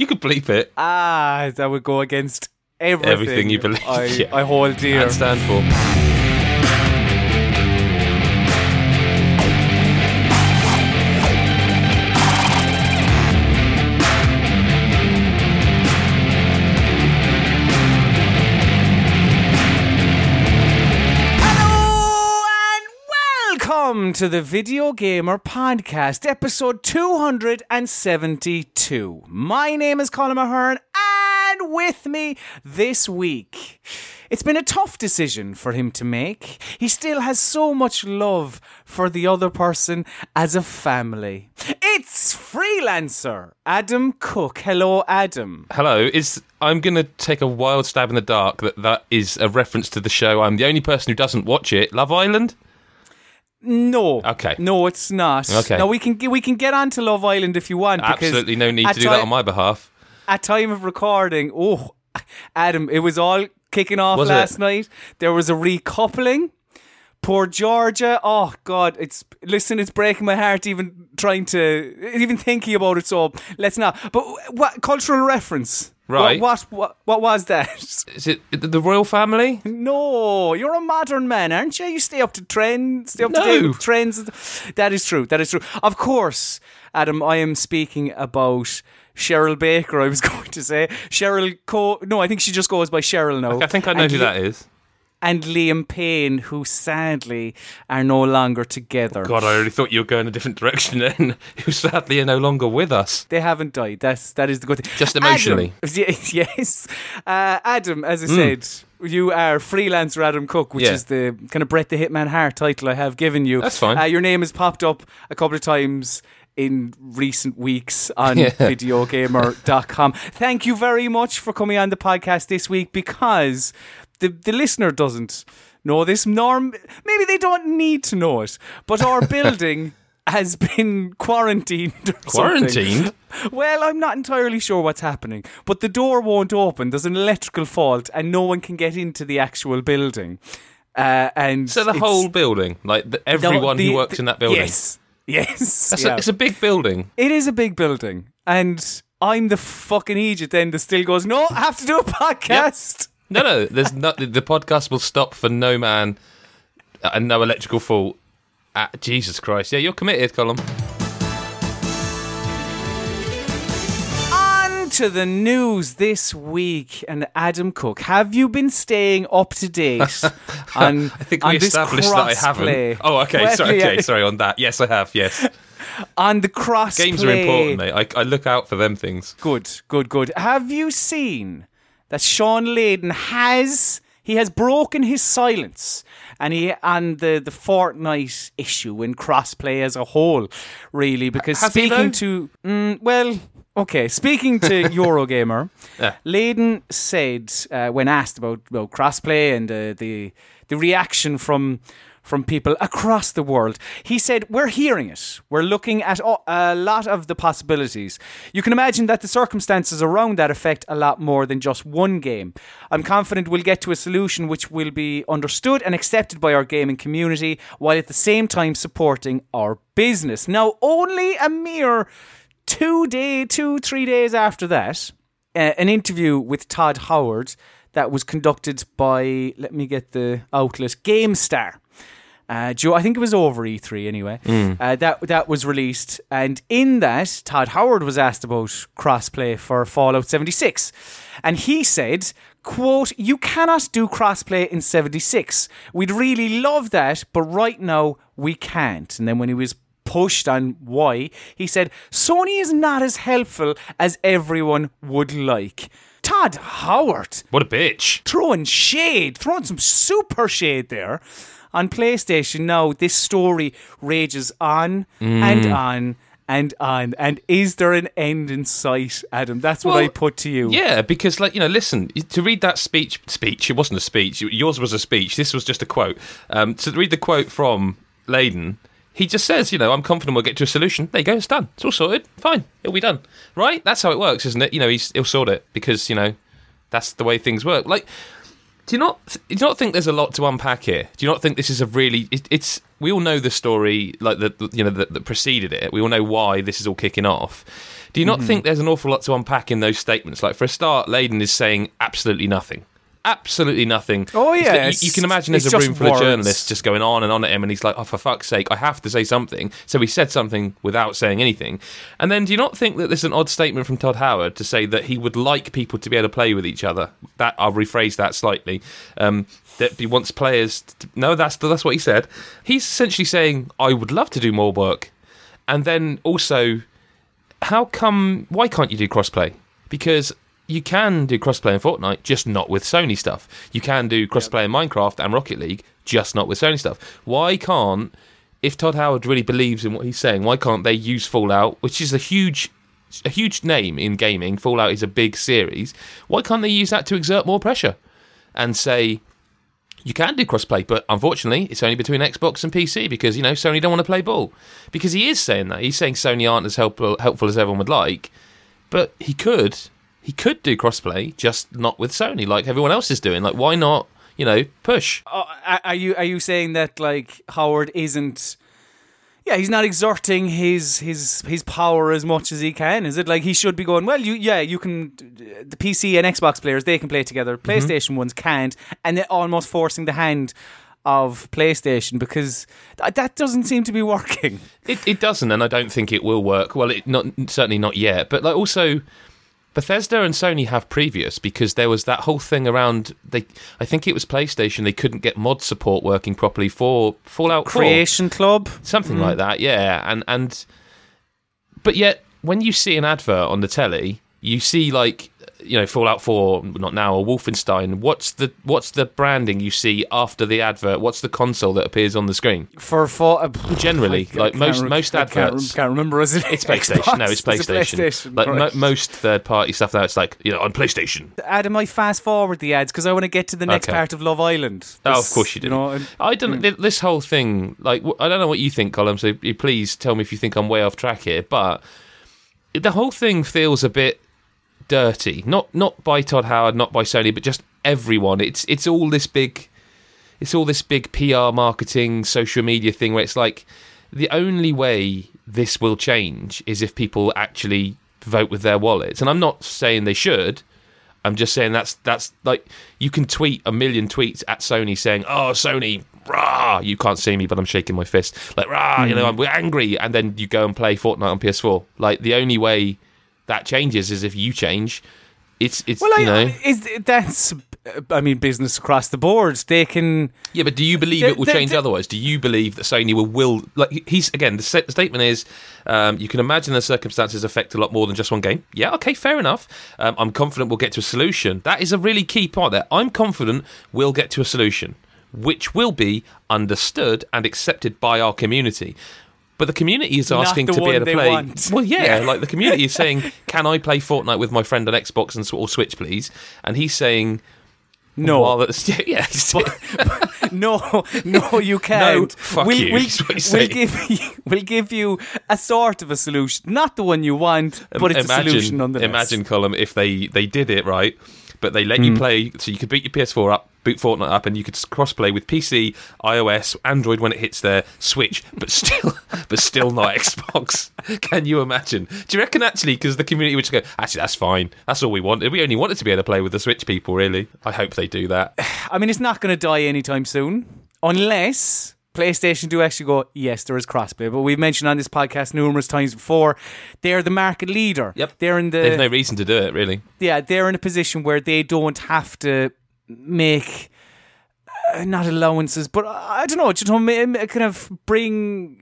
You could bleep it. Ah, that would go against everything, Everything you believe. I, Yeah. I hold dear. And stand for. Welcome to the Video Gamer Podcast, episode 272. My name is Colm Ahern, and with me this week, it's been a tough decision for him to make. He still has so much love for the other person as a family. It's freelancer Adam Cook. Hello, Adam. Hello. Is I'm going to take a wild stab in the dark that that is a reference to the show. I'm the only person who doesn't watch it. Love Island. No. Okay. No, it's not. Okay. Now we can we can get on to Love Island if you want. Absolutely no need to do that on my behalf. At time of recording, oh, Adam, it was all kicking off Was it? last night. There was a recoupling. Poor Georgia. Oh God, it's listen. It's breaking my heart even trying to even thinking about it. So let's not. But what cultural reference? Right. What what what, what was that? Is it the royal family? No, you're a modern man, aren't you? You stay up to trends, stay up to No. date with trends. That is true. That is true. Of course, Adam, I am speaking about Cheryl Baker. I was going to say Cheryl. Co- no, I think she just goes by Cheryl now. I think I know And who that is. And Liam Payne, who sadly are no longer together. God, I really thought you were going a different direction then. Who sadly are no longer with us. They haven't died. That's that is the good thing. Just emotionally. Adam, yes, uh, Adam. As I said, you are freelancer Adam Cook, which Yeah. is the kind of Brett the Hitman Hart title I have given you. That's fine. Uh, your name has popped up a couple of times in recent weeks on Yeah. videogamer.com. Thank you very much for coming on the podcast this week because the the listener doesn't know this norm maybe they don't need to know it but our building has been quarantined or something. Quarantined? Well, I'm not entirely sure what's happening, but the door won't open. There's an electrical fault, and no one can get into the actual building. Uh, and So the whole building, like the, everyone the- who works the- in that building. Yes, yes, yeah. a, it's a big building. it is a big building, and I'm the fucking idiot then that still goes, no, I have to do a podcast. No, no, there's not. The podcast will stop for no man and no electrical fault. Ah, Jesus Christ! Yeah, you're committed, Colin. On to the news this week, and Adam Cook, have you been staying up to date on? I think on we this established that I haven't. crossplay? Oh, okay. Sorry. Okay, sorry on that. Yes, I have. Yes, On the cross games are important, mate. I, I look out for them things. Good, good, good. Have you seen that Shawn Layden has he has broken his silence and he on the the Fortnite issue in crossplay as a whole, really because Has speaking to mm, well. Okay, speaking to Eurogamer, Yeah. Layden said uh, when asked about, about crossplay and uh, the the reaction from from people across the world, he said, "We're hearing it. We're looking at a- lot of the possibilities. You can imagine that the circumstances around that affect a lot more than just one game. I'm confident we'll get to a solution which will be understood and accepted by our gaming community, while at the same time supporting our business." Now, only a mere two day, two three days after that, uh, an interview with Todd Howard that was conducted by let me get the outlet GameStar. Uh, Joe, I think it was over E3 anyway. Uh, that that was released, and in that, Todd Howard was asked about crossplay for Fallout 76, and he said, "quote You cannot do crossplay in 76. We'd really love that, but right now we can't." And then when he was pushed on why, he said, Sony is not as helpful as everyone would like. Todd Howard What a bitch! throwing shade, throwing some super shade there. On PlayStation now, this story rages on and on and on. And is there an end in sight, Adam? That's what Well, I put to you. Yeah, because like you know, listen to read that speech. Speech. It wasn't a speech. Yours was a speech. This was just a quote. Um, to read the quote from Layden, he just says, you know, I'm confident we'll get to a solution. There you go. It's done. It's all sorted. Fine. It'll be done. Right. That's how it works, isn't it? You know, he's, he'll sort it because you know that's the way things work. Like Do you not? Do you not think there's a lot to unpack here? Do you not think this is a really? It, it's we all know the story, like the you know that, that preceded it. We all know why this is all kicking off. Do you not mm-hmm. think there's an awful lot to unpack in those statements? Like for a start, Layden is saying absolutely nothing. Absolutely nothing. Oh, yeah, You, you can imagine there's a room full of journalists just going on and on at him, and he's like, "Oh, for fuck's sake, I have to say something." So he said something without saying anything. And then, do you not think that there's an odd statement from Todd Howard to say that he would like people to be able to play with each other? That I'll rephrase that slightly. Um, that he wants players. To, no, that's that's what he said. He's essentially saying, "I would love to do more work," and then also, how come? Why can't you do crossplay? Because you can do crossplay in Fortnite, just not with Sony stuff. You can do crossplay in Minecraft and Rocket League, just not with Sony stuff. Why can't, if Todd Howard really believes in what he's saying, why can't they use Fallout, which is a huge, a huge name in gaming? Fallout is a big series. Why can't they use that to exert more pressure and say? You can do crossplay, but unfortunately, it's only between Xbox and PC because you know Sony don't want to play ball. Because he is saying that he's saying Sony aren't as helpful helpful as everyone would like, but he could he could do crossplay, just not with Sony like everyone else is doing. Like, why not? You know, push. Oh, are- you are you saying that like Howard isn't? Yeah, he's not exerting his his his power as much as he can. Is it like he should be going? Well, you yeah, you can. The PC and Xbox players they can play together. Mm-hmm. PlayStation ones can't, and they're almost forcing the hand of PlayStation because th- that doesn't seem to be working. It, it doesn't, and I don't think it will work. Well, it not certainly not yet. But like also, Bethesda and Sony have previous because there was that whole thing around. They, I think it was PlayStation. They couldn't get mod support working properly for Fallout 4. Creation Club. something like mm. that yeah and and but yet when you see an advert on the telly you see like you know fallout 4 not now or wolfenstein what's the what's the branding you see after the advert what's the console that appears on the screen For for uh, generally I- I like most re- most I can't, adverts rem- can't remember. Is it? it's PlayStation. No, it's Is it PlayStation. PlayStation. Like mo- most third-party stuff now, it's like you know on PlayStation. Adam, I fast forward the ads because I want to get to the next Okay. part of Love Island. Oh, of course you do. know, I don't. th- This whole thing, like, I don't know what you think, Colin. So please tell me if you think I'm way off track here. But the whole thing feels a bit dirty. Not not by Todd Howard, not by Sony, but just everyone. It's it's all this big. It's all this big PR marketing, social media thing where it's like the only way this will change is if people actually vote with their wallets. And I'm not saying they should. I'm just saying that's that's like you can tweet a million tweets at Sony saying, "Oh, Sony, rah!" You can't see me, but I'm shaking my fist, like rah. You know, hmm. I'm, we're angry, and then you go and play Fortnite on PS4. Like the only way that changes is if you change. It's it's Well, I, you know is that's I mean business across the board. They can yeah, but do you believe it will there- change there- otherwise? Do you believe that Sony will will like he's again the, the statement is um, you can imagine the circumstances affect a lot more than just one game. Yeah, okay, fair enough. Um, I'm confident we'll get to a solution. That is a really key part there. I'm confident we'll get to a solution which will be understood and accepted by our community. But the community is asking to be able to play. want. Well, yeah, Yeah. like the community is saying, "Can I play Fortnite with my friend on Xbox and or Switch, please?" And he's saying, no, "Well, yeah, he's- no, no, you can't. fuck we'll, you, We'll, we'll give you, we'll give you a sort of a solution, not the one you want, but it's imagine, a solution nonetheless. Imagine, Colm, if they, they did it right, but they let Hmm. you play, so you could boot your PS4 up, boot Fortnite up, and you could cross-play with PC, iOS, Android when it hits their Switch, but still, but still not Xbox. Can you imagine? Do you reckon actually, because the community would just go, actually, that's fine. That's all we wanted. We only wanted to be able to play with the Switch people, really. I hope they do that. I mean, it's not going to die anytime soon, unless PlayStation do actually go, yes, there is crossplay. But we've mentioned on this podcast numerous times before, they're the market leader. Yep. They're in the There's no reason to do it, really. yeah, they're in a position where they don't have to make uh, not allowances, but uh, I don't know, just you know, ma- ma- kind of bring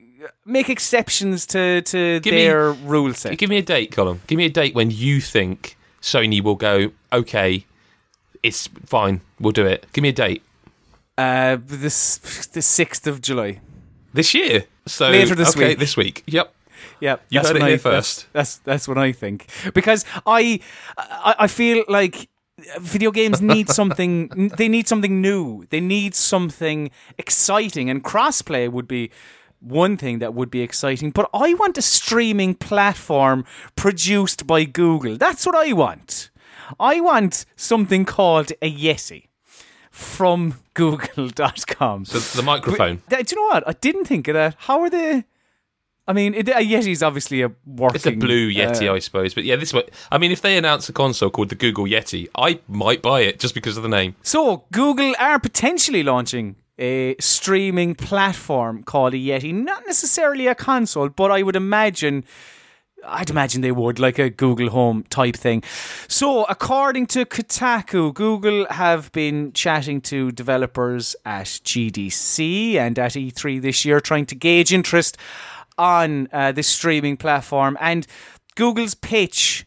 make exceptions to to Give me- their rule set. Give me a date, Colin. Give me a date when you think Sony will go, okay, it's fine, we'll do it. Give me a date. Uh, this the sixth of July. This year. So Later this okay, week. this week. Yep. Yeah, You that's heard it here I- that's- first. That's, that's what I think because I I, I feel like video games need something. they need something new. They need something exciting, and crossplay would be one thing that would be exciting. But I want a streaming platform produced by Google. That's what I want. I want something called a Yeti from Google.com. So the microphone. Do you know what? I didn't think of that. How are they? I mean, it, a Yeti's obviously a working. It's a blue Yeti, uh, I suppose. But yeah, this one. I mean, if they announce a console called the Google Yeti, I might buy it just because of the name. So, Google are potentially launching a streaming platform called a Yeti. Not necessarily a console, but I would imagine. I'd imagine they would, like a Google Home type thing. So, according to Kotaku, Google have been chatting to developers at GDC and at E3 this year, trying to gauge interest on uh, this streaming platform. And Google's pitch,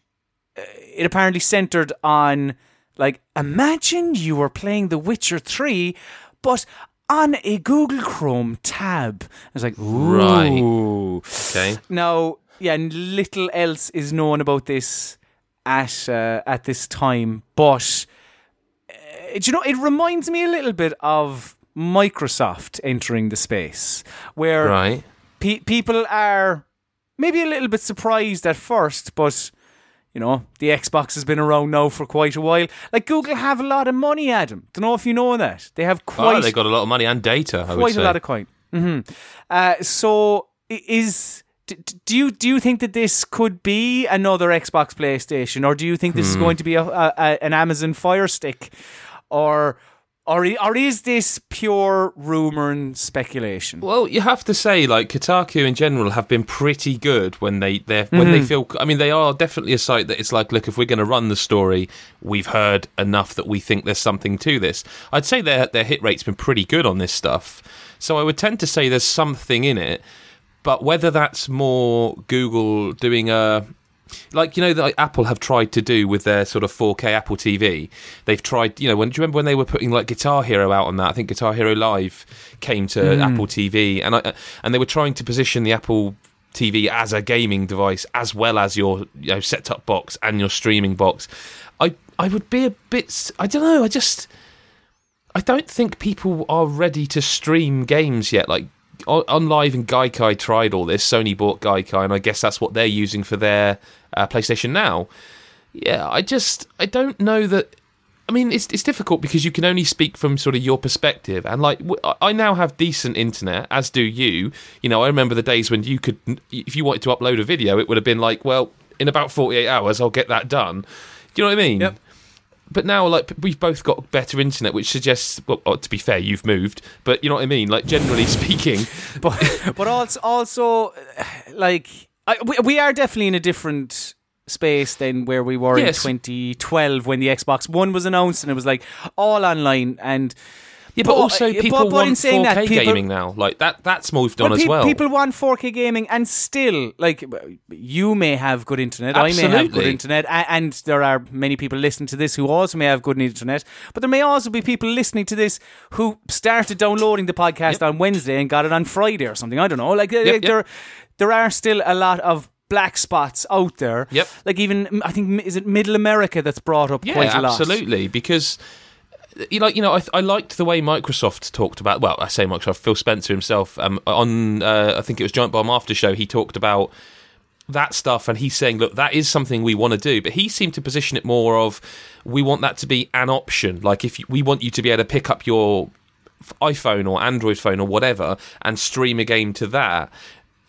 uh, it apparently centered on like, imagine you were playing The Witcher 3, but on a Google Chrome tab. I was like, ooh. Okay. Now, yeah, little else is known about this at uh, at this time, but uh, do you know, it reminds me a little bit of Microsoft entering the space, where Right. pe- people are maybe a little bit surprised at first, but you know the Xbox has been around now for quite a while. Like Google have a lot of money, Adam. Don't know if you know that they have quite Oh, they got a lot of money and data. I would quite a lot of coin. hmm Uh, so is do you do you think that this could be another Xbox PlayStation, or do you think this is Hmm. going to be a, a, a, an Amazon Fire Stick, or or or is this pure rumor and speculation? Well, you have to say, like Kotaku in general have been pretty good when they they when they feel. I mean, they are definitely a site that it's like, look, if we're going to run the story, we've heard enough that we think there's something to this. I'd say their their hit rate's been pretty good on this stuff, so I would tend to say there's something in it. But whether that's more Google doing a like you know that Apple have tried to do with their sort of 4K Apple TV. They've tried, you know, when do you remember when they were putting like Guitar Hero out on that? I think Guitar Hero Live came to hmm. Apple TV, and I, and they were trying to position the Apple TV as a gaming device as well as your you know set top box and your streaming box. I I would be a bit. I don't know. I just I don't think people are ready to stream games yet. Like OnLive and Gaikai tried all this. Sony bought Gaikai, and I guess that's what they're using for their uh, PlayStation Now. Yeah, I just I don't know that. I mean, it's it's difficult because you can only speak from sort of your perspective, and like I now have decent internet, as do you. You know, I remember the days when you could, if you wanted to upload a video, it would have been like, well, in about forty eight hours, I'll get that done. Do you know what I mean? Yep. But now like we've both got better internet which suggests well oh, to be fair you've moved but you know what i mean like generally speaking but but also also uh, like I, we, we are definitely in a different space than where we were Yes. in 2012 when the Xbox One was announced and it was like all online and yeah but, But- also people but- but want in saying 4k that, people- gaming now like that that's moved on as pe- well people want 4K gaming, and still, like you may have good internet, I may have good internet, and there are many people listening to this who also may have good internet. But there may also be people listening to this who started downloading the podcast on Wednesday and got it on Friday or something. I don't know. Like uh, yep. there, there are still a lot of black spots out there. Yep. Like even I think is it Middle America that's brought up yeah quite a lot. absolutely because you like you know I, I liked the way Microsoft talked about well I say Microsoft Phil Spencer himself um, on uh, I think it was Giant Bomb After Show he talked about that stuff and he's saying look that is something we want to do but he seemed to position it more of we want that to be an option. Like if you, we want you to be able to pick up your iPhone or Android phone or whatever and stream a game to that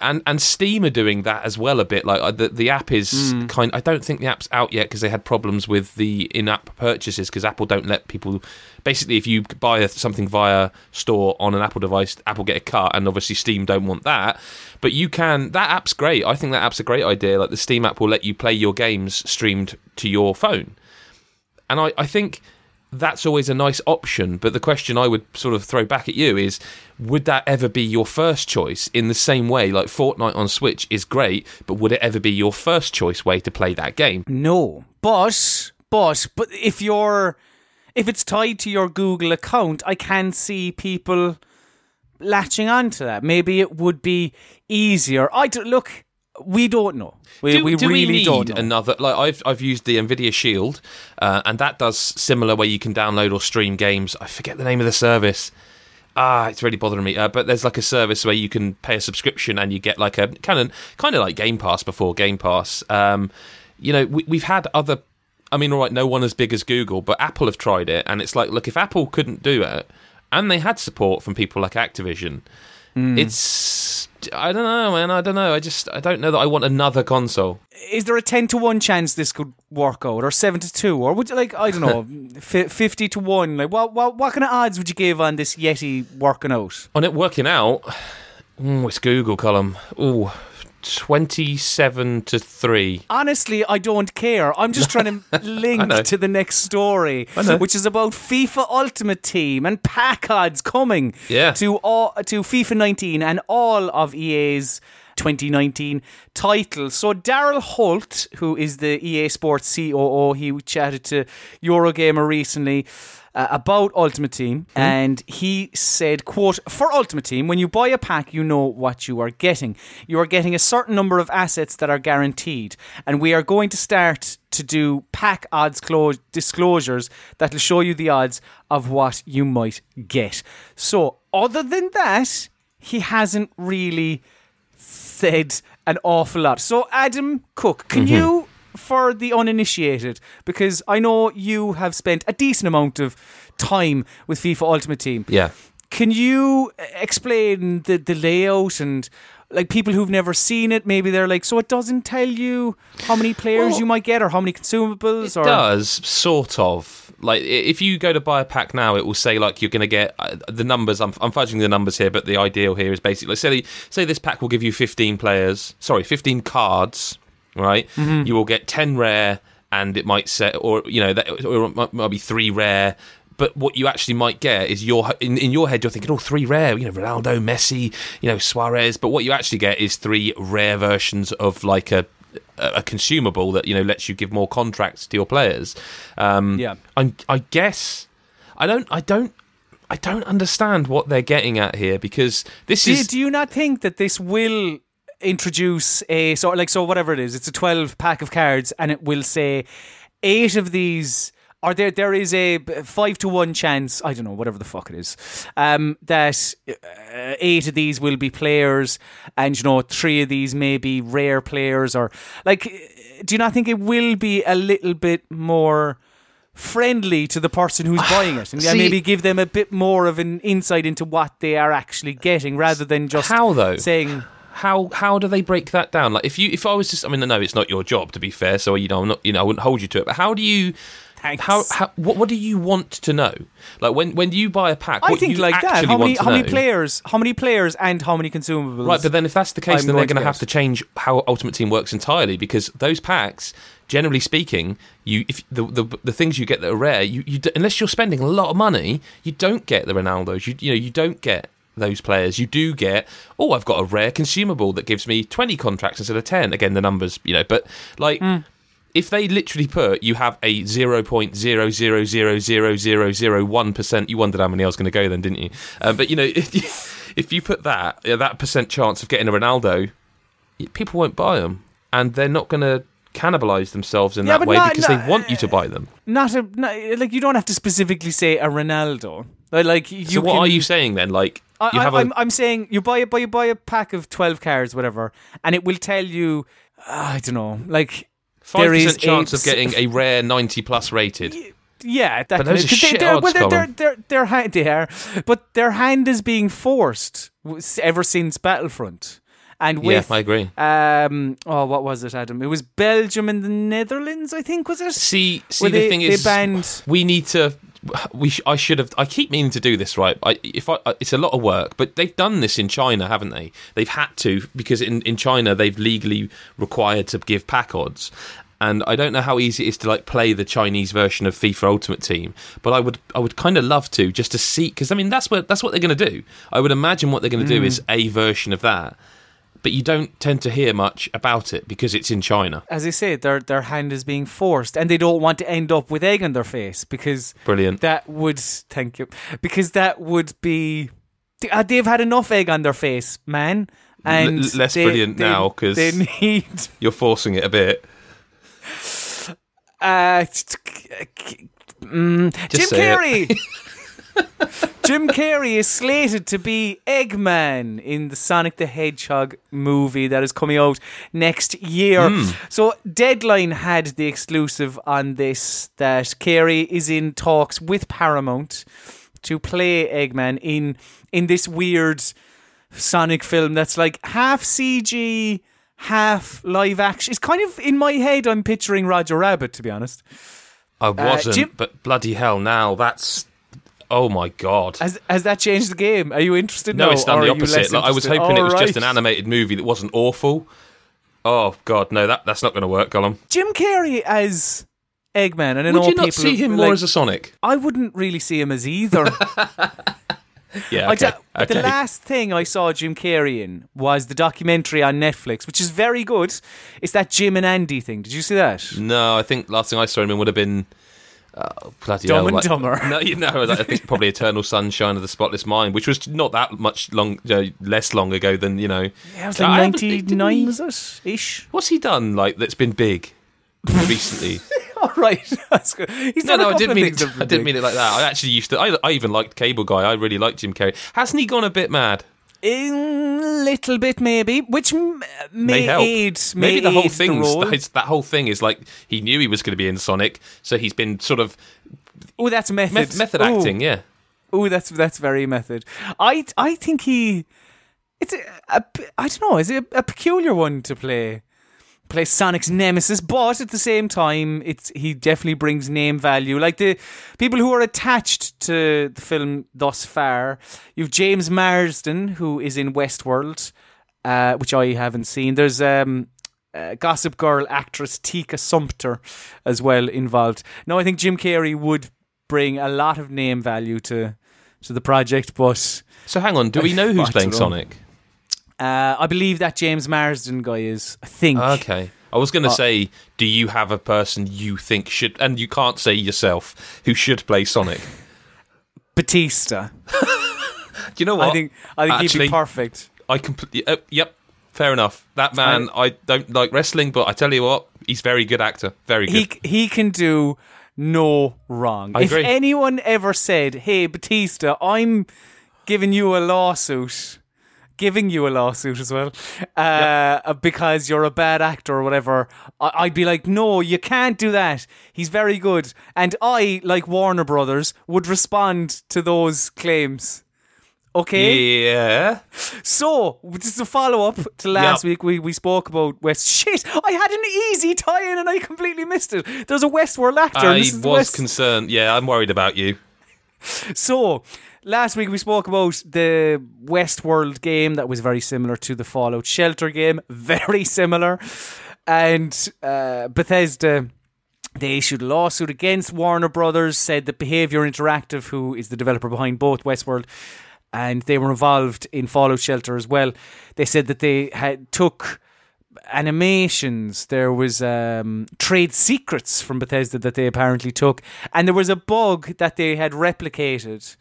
and and Steam are doing that as well a bit. Like uh, the the app is kind. I don't think the app's out yet because they had problems with the in-app purchases because Apple don't let people. Basically, if you buy a- something via store on an Apple device, Apple get a cut, and obviously Steam don't want that. But you can. That app's great. I think that app's a great idea. Like the Steam app will let you play your games streamed to your phone, and I I think that's always a nice option. But the question I would sort of throw back at you is would that ever be your first choice in the same way? Like Fortnite on Switch is great, but would it ever be your first choice way to play that game? No, but but but if you're if it's tied to your Google account, I can see people latching onto that. Maybe it would be easier. I do, look. We don't know. We, Do, we do really we need don't know. another? Like I've I've used the Nvidia Shield, uh, and that does similar where you can download or stream games. I forget the name of the service. Ah, it's really bothering me. Uh, but there's like a service where you can pay a subscription and you get like a kind of kind of like Game Pass before Game Pass. Um, you know, we, we've had other I mean, all right, no one as big as Google, but Apple have tried it, and it's like, look, if Apple couldn't do it, and they had support from people like Activision, it's I don't know, man. I don't know. I just I don't know that I want another console. Is there a ten to one chance this could work out, or seven to two, or would you like I don't know, fifty to one? Like what what what kind of odds would you give on this Yeti working out? On it working out, mm, it's Google Colm. Ooh, 27 to 3. Honestly, I don't care. I'm just trying to link to the next story, which is about FIFA Ultimate Team and pack odds coming Yeah. to all, to FIFA 19 and all of EA's 2019 titles. So Daryl Holt, who is the EA Sports COO, he chatted to Eurogamer recently. Uh, about Ultimate Team, and he said, "quote For Ultimate Team, when you buy a pack, you know what you are getting. You are getting a certain number of assets that are guaranteed, and we are going to start to do pack odds clo- disclosures that will show you the odds of what you might get. So, other than that, he hasn't really said an awful lot. So, Adam Cook, can Mm-hmm. you, for the uninitiated, because I know you have spent a decent amount of time with FIFA Ultimate Team, Yeah. can you explain the, the layout and like people who've never seen it, maybe they're like, so it doesn't tell you how many players Well, you might get or how many consumables It or does sort of like if you go to buy a pack now, it will say like you're going to get uh, the numbers. I'm, I'm fudging the numbers here, but the ideal here is basically say say this pack will give you 15 players, sorry, 15 cards, right? Mm-hmm. You will get 10 rare, and it might set, or you know, that or it might, might be three rare. But what you actually might get is your in, in your head you're thinking, oh, three rare, you know, Ronaldo, Messi, you know, Suarez. But what you actually get is three rare versions of like a a consumable that you know lets you give more contracts to your players. Um, Yeah. I, I guess I don't I don't I don't understand what they're getting at here because this do, is do you not think that this will introduce a so like so whatever it is it's a 12 pack of cards and it will say eight of these or there there is a five to one chance I don't know whatever the fuck it is um, that uh, eight of these will be players and you know three of these may be rare players or like do you not think it will be a little bit more friendly to the person who's buying it and See- maybe give them a bit more of an insight into what they are actually getting rather than just how though? saying how how do they break that down like if you if I was just I mean I know it's not your job to be fair so you know I'm not you know I wouldn't hold you to it but how do you Thanks. how, how what, what do you want to know like when when you buy a pack I what think you like that. How many how many players how many players and how many consumables? Right, but then if that's the case, I'm then they're going to have to change how Ultimate Team works entirely because those packs, generally speaking, you if the the, the things you get that are rare, you, you unless you're spending a lot of money, you don't get the Ronaldos. You you know you don't get those players. You do get oh, I've got a rare consumable that gives me twenty contracts instead of ten. Again, the numbers, you know, but like. Hmm. If they literally put you have a zero point zero zero zero zero zero zero one percent, you wondered how many I was going to go then, didn't you? Um, but you know, if you, if you put that yeah, that percent chance of getting a Ronaldo, people won't buy them, and they're not going to cannibalize themselves in Yeah, that way not- because not- they want you to buy them. not a not, like you don't have to specifically say a Ronaldo. Like, like you So what can, are you saying then? Like I, I, a I'm, I'm saying you buy a buy, you buy a pack of twelve cards, whatever, and it will tell you. I don't know, like five there is percent chance of getting a rare ninety plus rated. Yeah, that But those are shit they're, odds, well, they're, they're, they're, they are, but their hand is being forced ever since Battlefront, and Yeah, I agree. um, oh, what was it, Adam? It was Belgium and the Netherlands, I think, was it? See, see, Where the they- thing they is, banned- we need to. We, sh- I should have. I keep meaning to do this, right? I, if I, I- it's a lot of work, but they've done this in China, haven't they? They've had to because in in China they've legally required to give pack odds, and I don't know how easy it is to like play the Chinese version of FIFA Ultimate Team, but I would I would kind of love to just to see because I mean that's what that's what they're going to do. I would imagine what they're going to do hmm. is a version of that, but you don't tend to hear much about it because it's in China. As I say, their their hand is being forced, and they don't want to end up with egg on their face because Brilliant. that would thank you because that would be uh, they've had enough egg on their face, man. And L- less they- brilliant they- now, 'cause- they need You're forcing it a bit. uh, mm, Jim. Carrey. Jim Carrey is slated to be Eggman in the Sonic the Hedgehog movie that is coming out next year. Hmm. So Deadline had the exclusive on this that Carrey is in talks with Paramount to play Eggman in in this weird Sonic film that's like half CG, half live action. It's kind of in my head. I'm picturing Roger Rabbit, to be honest. I uh, wasn't, Jim- but bloody hell, now that's. Oh my god. Has has that changed the game? Are you interested? No, now, it's done the are you less opposite. Like, I was hoping it was just an animated movie that wasn't awful. Oh god, no, that that's not going to work, Colm. Jim Carrey as Eggman, and I Would know you not people see him more as a Sonic? I wouldn't really see him as either. Yeah, I okay. d- okay. The last thing I saw Jim Carrey in was the documentary on Netflix, which is very good. It's that Jim and Andy thing. Did you see that? No, I think last thing I saw him in would have been. Uh, bloody Dumb hell, and like- Dumber. No, you know, I think probably Eternal Sunshine of the Spotless Mind, which was not that much long, uh, less long ago than you know. Yeah, it was like 99, he- was it? Ish. What's he done like that's been big recently? All right. That's good. He's no, no, I didn't mean it. I didn't mean it like that. I actually used to. I, I even liked Cable Guy. I really liked Jim Carrey. Hasn't he gone a bit mad? A little bit, maybe, which may, May help. aid. May Maybe the whole thing, that that whole thing is like he knew he was going to be in Sonic, so he's been sort of Oh, that's method. meth- method Ooh. acting. Yeah, Oh, that's that's very method. I I think he, it's a, a I don't know, is it a, a peculiar one to play, play Sonic's nemesis, but at the same time, it's he definitely brings name value. Like the people who are attached to the film thus far, you've James Marsden who is in Westworld, uh, which I haven't seen. There's um. Uh, Gossip Girl actress Tika Sumpter as well involved. Now I think Jim Carrey would bring a lot of name value to to the project, but So hang on, do we know who's playing. Sonic? Uh, I believe that James Marsden guy is. I think. Okay. I was Uh, going to say, do you have a person you think should, and you can't say yourself, who should play Sonic? Batista. Do you know what? I think I think he'd be perfect. I completely. Uh, yep, fair enough. That man, I don't like wrestling, but I tell you what, he's very good actor. Very good. He he can do no wrong. I if agree. anyone ever said, "Hey Batista, I'm giving you a lawsuit," giving you a lawsuit as well, uh, because you're a bad actor or whatever, I- I'd be like, "No, you can't do that. He's very good." And I, like Warner Brothers, would respond to those claims. Okay. yeah. So, this is a follow up to last Yep. week. We, we spoke about West. Shit, I had an easy tie in and I completely missed it. There's a Westworld actor. I this is was West- concerned. Yeah, I'm worried about you. so, last week we spoke about the Westworld game that was very similar to the Fallout Shelter game. Very similar. And uh, Bethesda. They issued a lawsuit against Warner Brothers, said that Behaviour Interactive, who is the developer behind both Westworld, and they were involved in Fallout Shelter as well. They said that they had took animations. There was um, trade secrets from Bethesda that they apparently took, and there was a bug that they had replicated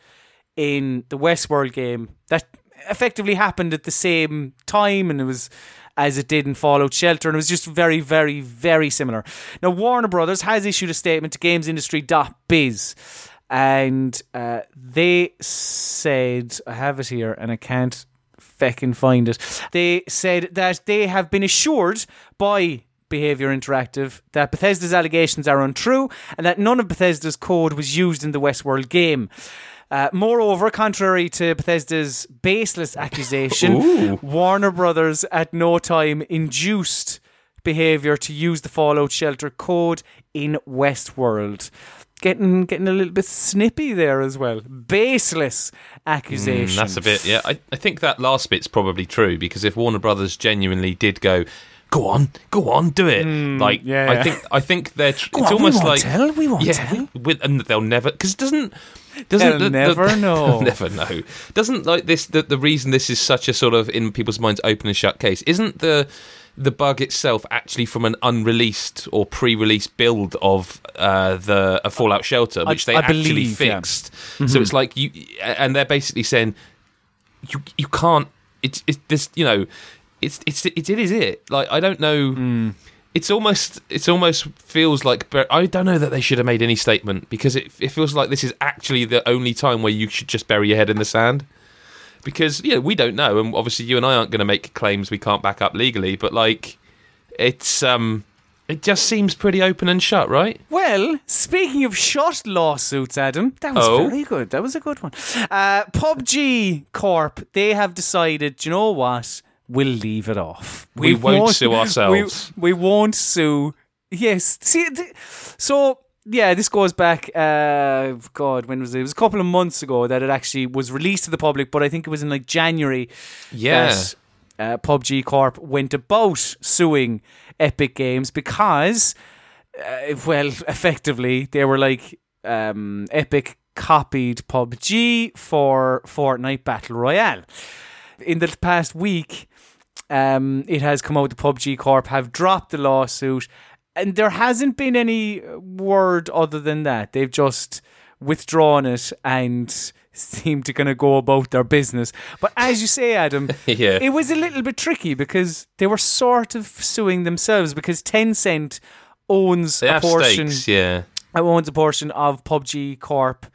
in the Westworld game that effectively happened at the same time, and it was as it did in Fallout Shelter, and it was just very, very, very similar. Now, Warner Brothers has issued a statement to GamesIndustry.biz, and uh, they said, I have it here, and I can't feckin' find it. They said that they have been assured by Behaviour Interactive that Bethesda's allegations are untrue and that none of Bethesda's code was used in the Westworld game. Uh, moreover, contrary to Bethesda's baseless accusation, Warner Brothers at no time induced behavior to use the Fallout Shelter code in Westworld. Getting getting a little bit snippy there as well. Baseless accusation. Mm, that's a bit. Yeah, I, I think that last bit's probably true because if Warner Brothers genuinely did go, go on, go on, do it. like, Hmm, yeah, I yeah. think I think they're. Tr- it's on, we almost won't like tell, we won't yeah, tell. With, and they'll never because it doesn't. Doesn't the- the- never know. never know. Doesn't like this. The, the reason this is such a sort of in people's minds open and shut case isn't the the bug itself actually from an unreleased or pre-released build of uh, the a Fallout Shelter, which they I actually believe, yeah. fixed. So it's like you, and they're basically saying you you can't. It's it's this you know, it's it's it, it is it. Like I don't know. It's almost it's almost feels like I don't know that they should have made any statement because it it feels like this is actually the only time where you should just bury your head in the sand because yeah we don't know and obviously you and I aren't going to make claims we can't back up legally but like it's um it just seems pretty open and shut right Well, speaking of shot lawsuits, Adam, that was Oh. very good. That was a good one. Uh, PUBG Corp, they have decided, do you know what? We'll leave it off. We won't sue ourselves. We, we won't sue. Yes. See, th- so yeah, this goes back. Uh, God, when was it? It was a couple of months ago that it actually was released to the public, but I think it was in like January yeah that uh, PUBG Corp went about suing Epic Games because, uh, well, effectively they were like um, Epic copied PUBG for Fortnite Battle Royale. In the past week, um, it has come out the PUBG Corp have dropped the lawsuit, and there hasn't been any word other than that. They've just withdrawn it and seem to kind of go about their business. But as you say, Adam, Yeah. it was a little bit tricky because they were sort of suing themselves because Tencent owns they a portion stakes yeah owns a portion of PUBG Corp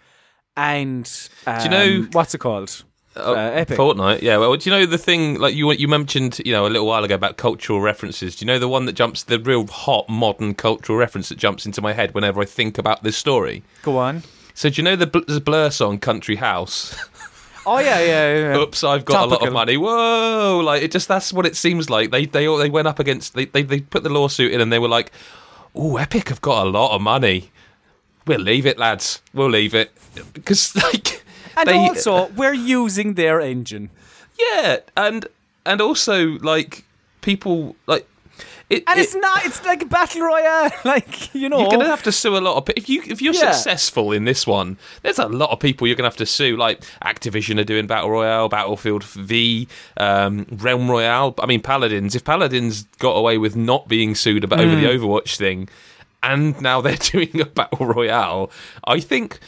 and um, you know- what's it called? Oh, Uh, Epic. Fortnite, yeah. Well, do you know the thing like you you mentioned, you know, a little while ago about cultural references? Do you know the one that jumps, the real hot modern cultural reference that jumps into my head whenever I think about this story? Go on. So do you know the, Bl- the Blur song "Country House"? Oh yeah, yeah, yeah. Oops, I've got a lot of money. Whoa! Like it just that's what it seems like. They they all they went up against they they, they put the lawsuit in and they were like, "Oh, Epic have got a lot of money. We'll leave it, lads. We'll leave it." Because like And they, also, we're using their engine. Yeah, and and also like people like it. And it- it's not. It's like a battle royale. Like you know. you're gonna have to sue a lot of people. If you if you're Yeah. successful in this one, there's a lot of people you're gonna have to sue. Like Activision are doing Battle Royale, Battlefield V, um, Realm Royale. I mean Paladins. If Paladins got away with not being sued about over the Mm. Overwatch thing, and now they're doing a Battle Royale, I think.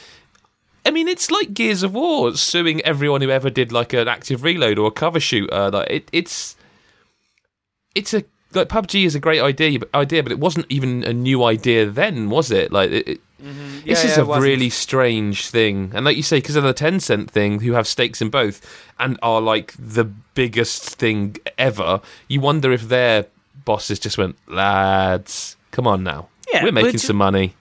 I mean, it's like Gears of War suing everyone who ever did like an active reload or a cover shooter. Like it, it's it's a like PUBG is a great idea, but, idea, but it wasn't even a new idea then, was it? Like it, it, this Mm-hmm. Yeah, is yeah, a really strange thing, and like you say, because of the Tencent thing, who have stakes in both and are like the biggest thing ever. You wonder if their bosses just went, lads, come on now, Yeah, we're making some money.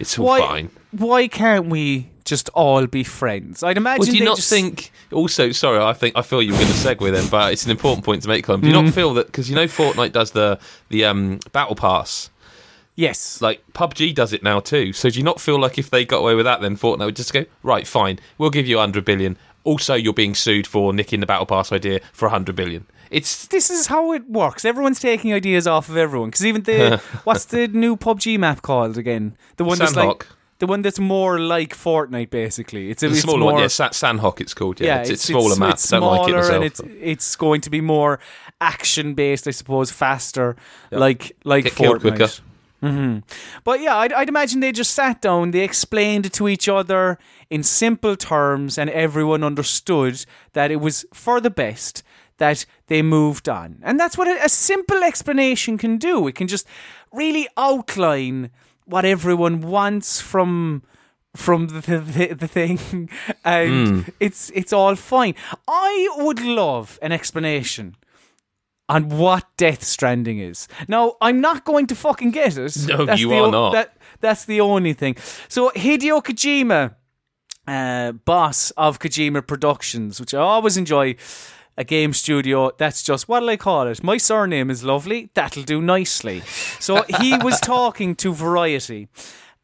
It's all why? fine. Why can't we just all be friends? I'd imagine. Well, do you not just, think? Also, sorry, I think I feel you were going to segue then, but it's an important point to make. Colin. Do you Mm-hmm. not feel that because you know Fortnite does the the um, battle pass, Yes. like PUBG does it now too. So do you not feel like if they got away with that, then Fortnite would just go right, fine, we'll give you 100 billion. Also, you're being sued for nicking the battle pass idea for 100 billion. It's this is how it works. Everyone's taking ideas off of everyone. Because even the what's the new PUBG map called again? The one that's like Sanhok. The one that's more like Fortnite. Basically, it's a the it's smaller more, one, yeah, Sa- Sanhok. It's called. Yeah, it's, it's, smaller map. It's Don't like it myself. and it's it's going to be more action based, I suppose, faster, like like Get Fortnite. quicker. hmm But yeah, I'd, I'd imagine they just sat down, they explained it to each other in simple terms, and everyone understood that it was for the best that they moved on. And that's what a, a simple explanation can do. It can just really outline what everyone wants from from the the, the thing, and it's it's all fine. I would love an explanation on what Death Stranding is. Now, I'm not going to fucking get it. No, you the are not. That, that's the only thing. So Hideo Kojima, uh, boss of Kojima Productions, which I always enjoy. A game studio, that's just what'll I call it? My surname is lovely, that'll do nicely. So he was talking to Variety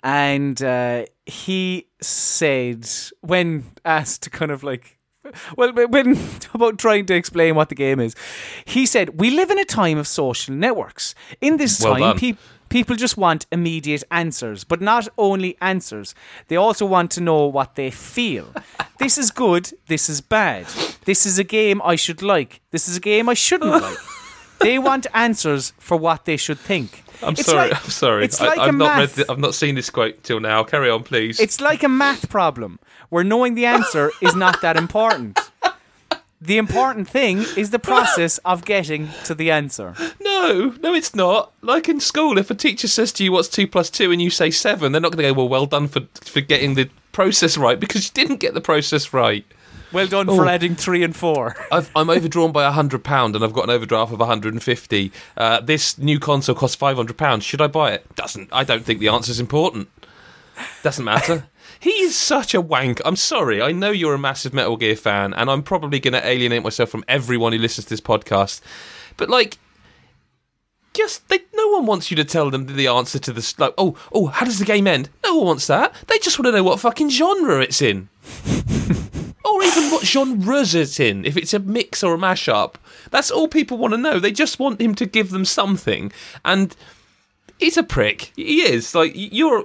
and uh, he said, when asked to kind of like well, when about trying to explain what the game is, he said, "We live in a time of social networks. In this Well time, done. Pe- people just want immediate answers, but not only answers. They also want to know what they feel. this is good. This is bad. This is a game I should like. This is a game I shouldn't like. They want answers for what they should think. I'm It's sorry. like- I'm sorry. it's I, like a I've not read. math- The, I've not seen this quote till now. Carry on, please. It's like a math problem where knowing the answer is not that important. The important thing is the process of getting to the answer. No, no, it's not. Like in school, if a teacher says to you, "What's two plus two? and you say seven, they're not going to go, "Well, well done for for getting the process right," because you didn't get the process right. Well done for adding three and four. I've, I'm overdrawn by a hundred pound, and I've got an overdraft of 150. Uh, this new console costs 500 pounds. Should I buy it? Doesn't. I don't think the answer's important. Doesn't matter. He is such a wank. I'm sorry. I know you're a massive Metal Gear fan, and I'm probably going to alienate myself from everyone who listens to this podcast. But like, just they, no one wants you to tell them the answer to this. Like, oh, oh, how does the game end? No one wants that. They just want to know what fucking genre it's in. or even what genres it's in, if it's a mix or a mashup. That's all people want to know. They just want him to give them something. And he's a prick. He is. Like you're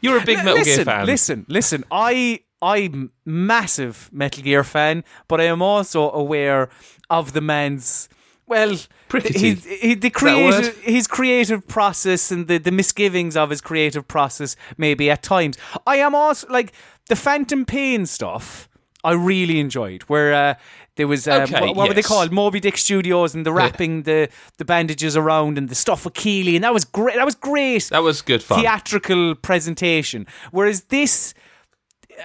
you're a big Metal listen, Gear fan. Listen, listen. I I'm massive Metal Gear fan, but I am also aware of the man's well, he, he, the that a word? creative, his creative process and the, the misgivings of his creative process, maybe at times. I am also like the Phantom Pain stuff. I really enjoyed where uh, there was um, Okay, what, what were they yes. called Moby Dick Studios and the wrapping the the bandages around and the stuff with Keeley and that was great. That was great That was good fun. theatrical presentation. Whereas this,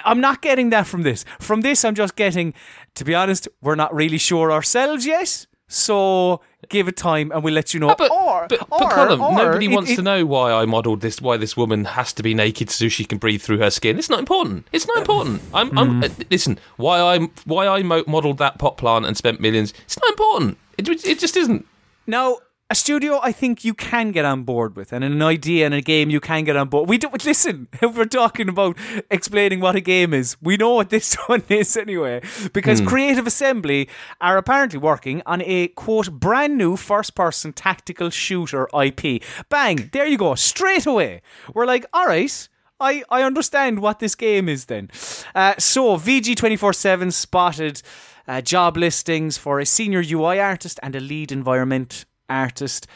I'm not getting that from this. From this, I'm just getting, to be honest, we're not really sure ourselves yet. So give it time, and we'll let you know. Ah, but, or, but, or, but Colm, or nobody it- wants it- to know why I modelled this. Why this woman has to be naked so she can breathe through her skin. It's not important. It's not important. I'm, I'm Mm. uh, listen. Why I why I modelled that pot plant and spent millions. It's not important. It, it just isn't. Now, a studio I think you can get on board with, and an idea and a game you can get on board. We don't listen. If we're talking about explaining what a game is, we know what this one is anyway. Because Creative Assembly are apparently working on a quote brand new first-person tactical shooter IP. Bang! There you go. Straight away, we're like, all right. I, I understand what this game is then. Uh, so, VG247 spotted uh, job listings for a senior UI artist and a lead environment artist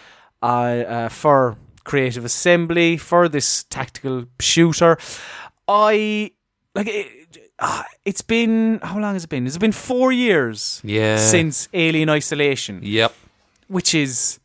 uh, uh, for Creative Assembly for this tactical shooter. I like it, uh, it's been how long has it been? It's been four years Yeah. since Alien Isolation, Yep. which is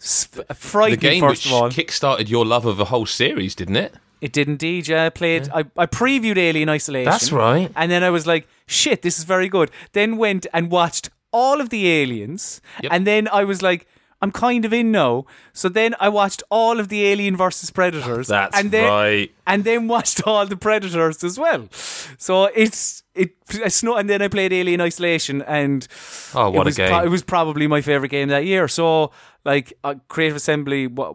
s- The frightening. game first which of all, kick-started your love of a whole series, didn't it? it did indeed. Yeah, I played. I, I previewed Alien Isolation. That's right. And then I was like, shit, this is very good. Then went and watched all of the aliens. Yep. And then I was like, I'm kind of in now. So then I watched all of the Alien versus Predators. That's and then, right. And then watched all the Predators as well. So it's it. It's not. And then I played Alien Isolation, and Oh, it what a was game! pro- it was probably my favorite game that year. So like, uh, Creative Assembly, wha-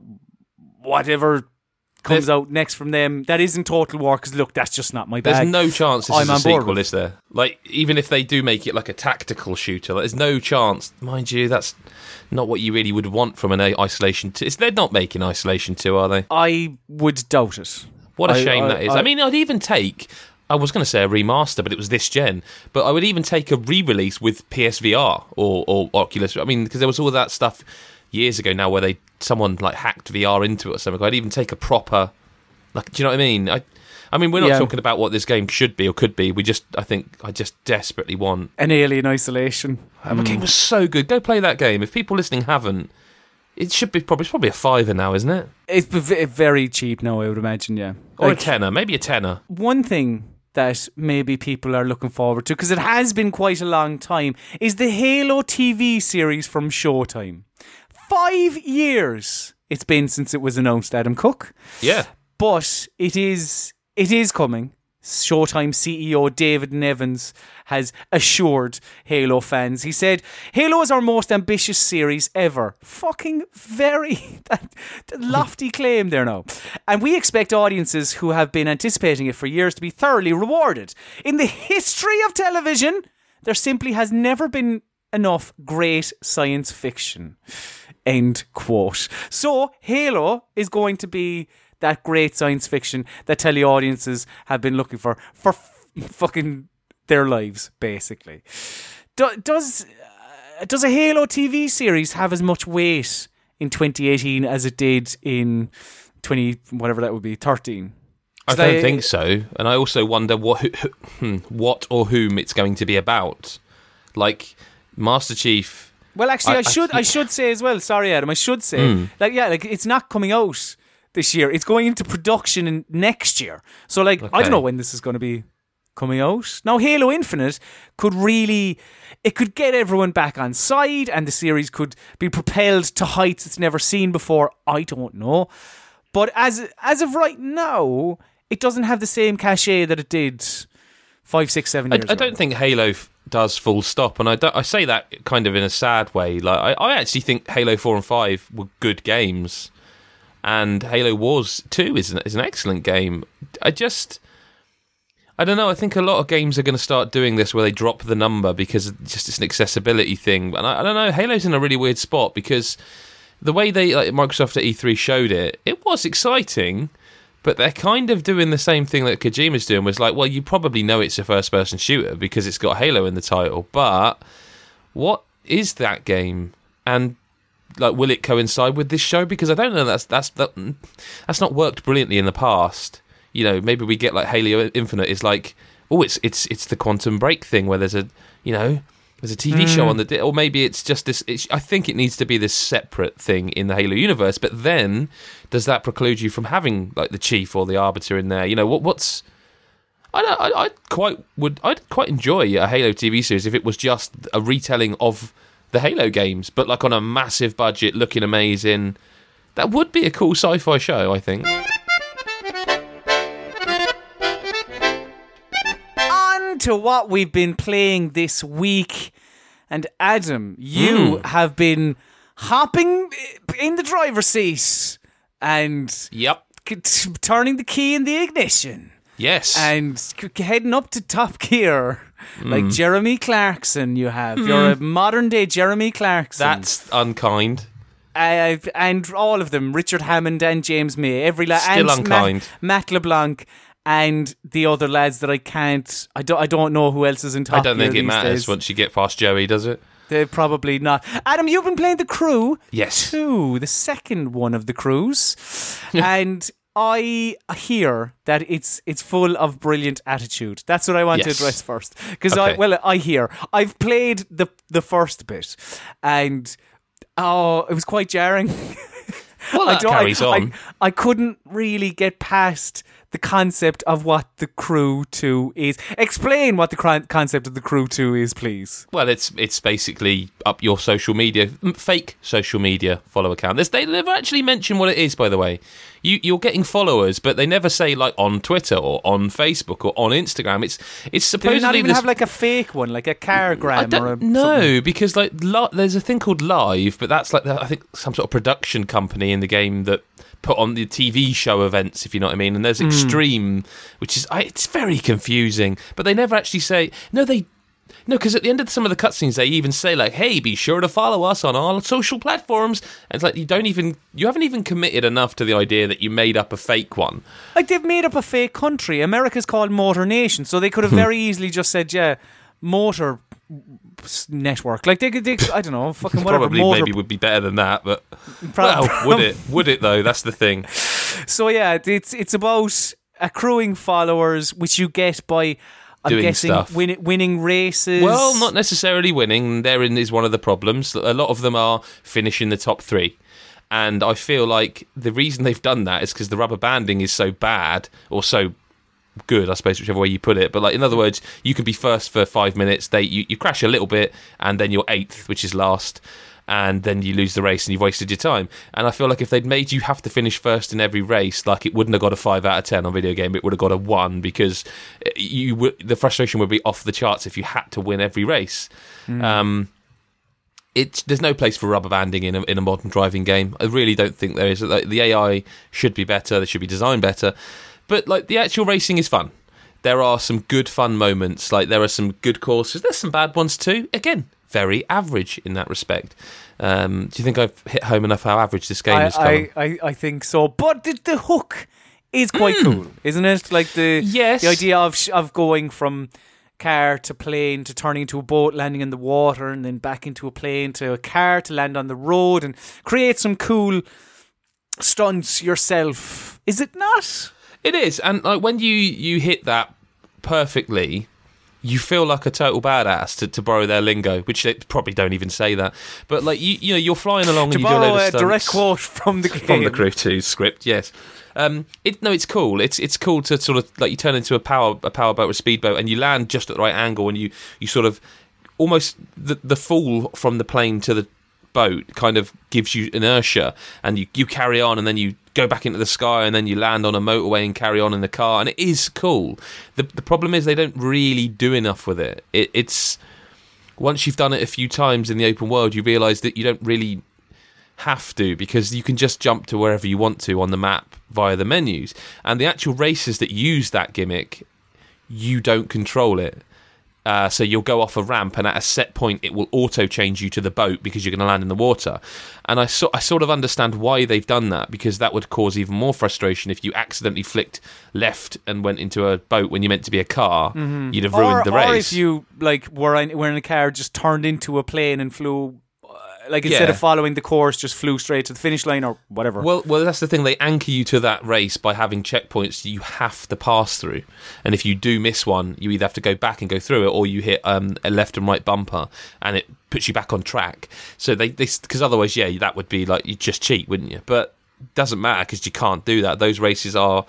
whatever comes There's- out next from them, that isn't Total War. Because look, that's just not my bag. There's no chance this I'm is a sequel, is there? Like, even if they do make it like a tactical shooter, like, there's no chance. Mind you, that's not what you really would want from an Isolation 2. It's, they're not making Isolation 2, are they? I would doubt it. What a I- shame I- that is. I, I- mean, I'd even take. I was going to say a remaster, but it was this gen. But I would even take a re-release with PSVR or, or Oculus. I mean, because there was all that stuff years ago now where they someone like hacked VR into it or something. I'd even take a proper, like, do you know what I mean? I, I mean, we're not Yeah. talking about what this game should be or could be. We just, I think, I just desperately want. An Alien Isolation. And the game was so good. Go play that game. If people listening haven't, it should be probably it's probably a fiver now, isn't it? It's very cheap now, I would imagine. Yeah. Or Like, a tenner, maybe a tenner. one thing that maybe people are looking forward to because it has been quite a long time is the Halo TV series from Showtime. Five years it's been since it was announced. Adam Cook. Yeah. but it is it is coming. Showtime CEO David Nevins has assured Halo fans. He said, "Halo is our most ambitious series ever." Fucking very that, that lofty claim there now, and we expect audiences who have been anticipating it for years to be thoroughly rewarded. In the history of television, there simply has never been enough great science fiction. End quote. So Halo is going to be that great science fiction that telly audiences have been looking for for f- fucking their lives, basically. Do- does uh, does a Halo TV series have as much weight in 2018 as it did in 20 whatever that would be 13? I don't think so, and I also wonder what who, who- hmm, what or whom it's going to be about. Like Master Chief. Well, actually, I, I- I should I, think- should say as well. Sorry, Adam. I should say hmm. like yeah, like it's not coming out this year. It's going into production in next year. So like I don't know when this is going to be coming out. Now, Halo Infinite could really it could get everyone back on side, and the series could be propelled to heights it's never seen before. I don't know, but as as of right now, it doesn't have the same cachet that it did five, six, seven I, years I ago. don't think Halo f- does full stop, and I I say that kind of in a sad way. Like I, I actually think Halo Four and Five were good games, and Halo Wars Two is an, is an excellent game. I just. I don't know. I think a lot of games are going to start doing this where they drop the number because just it's an accessibility thing. And I, I don't know. Halo's in a really weird spot because the way they like Microsoft at E3 showed it, it was exciting, but they're kind of doing the same thing that Kojima's doing. Was like, well, you probably know it's a first-person shooter because it's got Halo in the title, but what is that game? And like, will it coincide with this show? Because I don't know. That's that's that, that's not worked brilliantly in the past. You know, maybe we get like Halo Infinite is like, oh, it's it's it's the Quantum Break thing where there's a you know there's a TV show on hmm. the di- or maybe it's just this. It's, I think it needs to be this separate thing in the Halo universe. But then, does that preclude you from having like the Chief or the Arbiter in there? You know, what what's I don't, I, I quite would I'd quite enjoy a Halo TV series if it was just a retelling of the Halo games, but like on a massive budget, looking amazing. That would be a cool sci-fi show, I think. To what we've been playing this week. And Adam, you Hmm. have been hopping in the driver's seat and Yep. t- turning the key in the ignition Yes. and c- heading up to top gear. Hmm. Like Jeremy Clarkson, you have. You're a modern day Jeremy Clarkson. That's unkind. uh, and all of them, Richard Hammond and James May, every lad, Still and unkind. Matt, Matt LeBlanc, and the other lads that I can't. I don't. I don't know who else is in top. I don't think it matters days. once you get past Joey, does it? They're probably not. Adam, you've been playing the crew Yes. two, the second one of the crews, and. I hear that it's it's full of brilliant attitude. That's what I want Yes. to address first, because I well I hear I've played the the first bit, and oh, it was quite jarring. Well, that don't- carries I, on. I, I couldn't really get past the concept of what the crew two is. Explain what the cr- concept of the crew two is, please. Well, it's it's basically up your social media, fake social media follow account. There's, they never actually mention what it is, by the way. You you're getting followers, but they never say like on Twitter or on Facebook or on Instagram. It's it's Do supposedly they not even this have like a fake one, like a cargram I or a don't know because like li- there's a thing called Live, but that's like the, I think some sort of production company in the game that put on the TV show events, if you know what I mean. And there's Extreme, which is I, it's very confusing, but they never actually say no. They no, because at the end of some of the cutscenes, they even say like, "Hey, be sure to follow us on all social platforms." And it's like you don't even you haven't even committed enough to the idea that you made up a fake one. Like they've made up a fake country. America's called Motor Nation, so they could have Hmm. very easily just said, "Yeah, Motor Network." Like they could, they, I don't know, fucking whatever. Probably motor, maybe would be better than that, but Prob- well, would it? Would it though? That's the thing. So yeah, it's it's about accruing followers, which you get by. I'm Doing guessing stuff. win, winning races. Well, not necessarily winning. Therein is one of the problems. A lot of them are finishing the top three. And I feel like the reason they've done that is because the rubber banding is so bad or so good, I suppose, whichever way you put it. But like in other words, you can be first for five minutes. They you, you crash a little bit, and then you're eighth, which is last, and then you lose the race and you've wasted your time. And I feel like if they'd made you have to finish first in every race, like it wouldn't have got a five out of ten on video game. It would have got a one because uh, you would, the frustration would be off the charts if you had to win every race. Um, it's there's no place for rubber banding in a, in a modern driving game. I really don't think there is. The AI should be better. They should be designed better. But like the actual racing is fun. There are some good fun moments. Like there are some good courses. There's some bad ones too. Again, very average in that respect. Um, do you think I've hit home enough how average this game I, is? I, I, I think so. But the, the hook is quite cool, isn't it? Like the. Yes. the idea of sh- of going from car to plane to turning into a boat, landing in the water, and then back into a plane to a car to land on the road and create some cool stunts yourself. Is it not? It is, and like when you you hit that perfectly, you feel like a total badass to, to borrow their lingo, which they probably don't even say that. But like you, you know, you're flying along To and you do a load of stunts direct quote from the game. from the Crew Two script. Yes, um, it no, it's cool. It's it's cool to sort of like you turn into a power a power boat or a speedboat, and you land just at the right angle, and you you sort of almost the the fall from the plane to the boat kind of gives you inertia, and you you carry on, and then you go back into the sky, and then you land on a motorway and carry on in the car, and it is cool. The the problem is they don't really do enough with it. it it's once you've done it a few times in the open world, you realise that you don't really have to because you can just jump to wherever you want to on the map via the menus. And the actual races that use that gimmick, you don't control it. Uh, so you'll go off a ramp, and at a set point, it will auto change you to the boat because you're going to land in the water. And I, so, I sort of understand why they've done that because that would cause even more frustration if you accidentally flicked left and went into a boat when you meant to be a car. You'd have ruined or, the race. or if you like were in, were in a car, just turned into a plane and flew, like instead Yeah. of following the course, just flew straight to the finish line or whatever. Well, well, that's the thing. They anchor you to that race by having checkpoints you have to pass through, and if you do miss one, you either have to go back and go through it, or you hit um, a left and right bumper, and it puts you back on track. So they, because otherwise, yeah, that would be like you just cheat, wouldn't you? But doesn't matter because you can't do that. Those races are,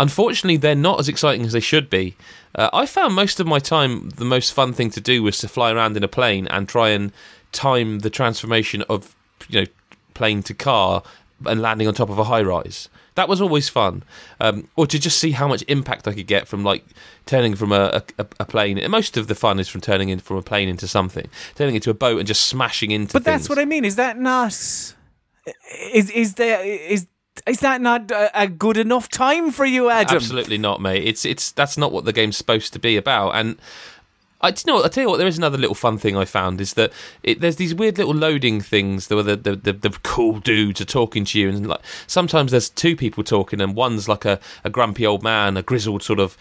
unfortunately, they're not as exciting as they should be. Uh, I found most of my time the most fun thing to do was to fly around in a plane and try and time the transformation of you know plane to car and landing on top of a high rise. That was always fun, um, or to just see how much impact I could get from like turning from a, a, a plane. And most of the fun is from turning in from a plane into something, turning into a boat and just smashing into. but that's what I mean. Is that not? Is is there is is that not a, a good enough time for you, Adam? Absolutely not, mate. It's it's that's not what the game's supposed to be about. And I you know. I tell you what. There is another little fun thing I found is that it, there's these weird little loading things where the the, the the cool dudes are talking to you, and like sometimes there's two people talking, and one's like a, a grumpy old man, a grizzled sort of.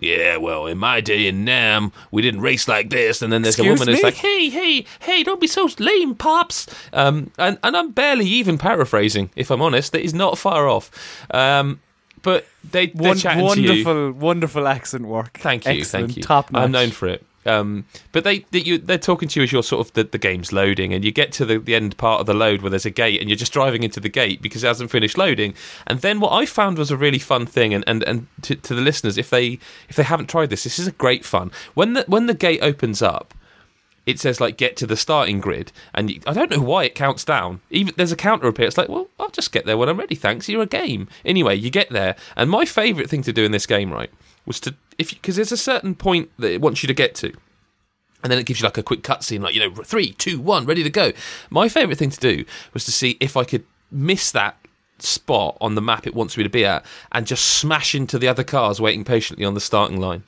Yeah, well, in my day in Nam, we didn't race like this. And then there's Excuse a woman who's like, "Hey, hey, hey, don't be so lame, pops." Um, and and I'm barely even paraphrasing, if I'm honest. That is not far off. Um, but they they're Won- chatting to you. wonderful, wonderful accent work. Thank you, Excellent, thank you. Top notch. I'm known for it. Um, but they, they you, they're talking to you as you're sort of the, the game's loading, and you get to the, the end part of the load where there's a gate, and you're just driving into the gate because it hasn't finished loading. And then what I found was a really fun thing, and, and, and to, to the listeners, if they if they haven't tried this, this is a great fun. When the when the gate opens up, it says like get to the starting grid, and you, I don't know why it counts down. Even there's a counter here. It's like, well, I'll just get there when I'm ready. Thanks, you're a game. Anyway, you get there, and my favourite thing to do in this game, right, was to if because there's a certain point that it wants you to get to. And then it gives you like a quick cutscene, like you know, three, two, one, ready to go. My favourite thing to do was to see if I could miss that spot on the map it wants me to be at, and just smash into the other cars waiting patiently on the starting line.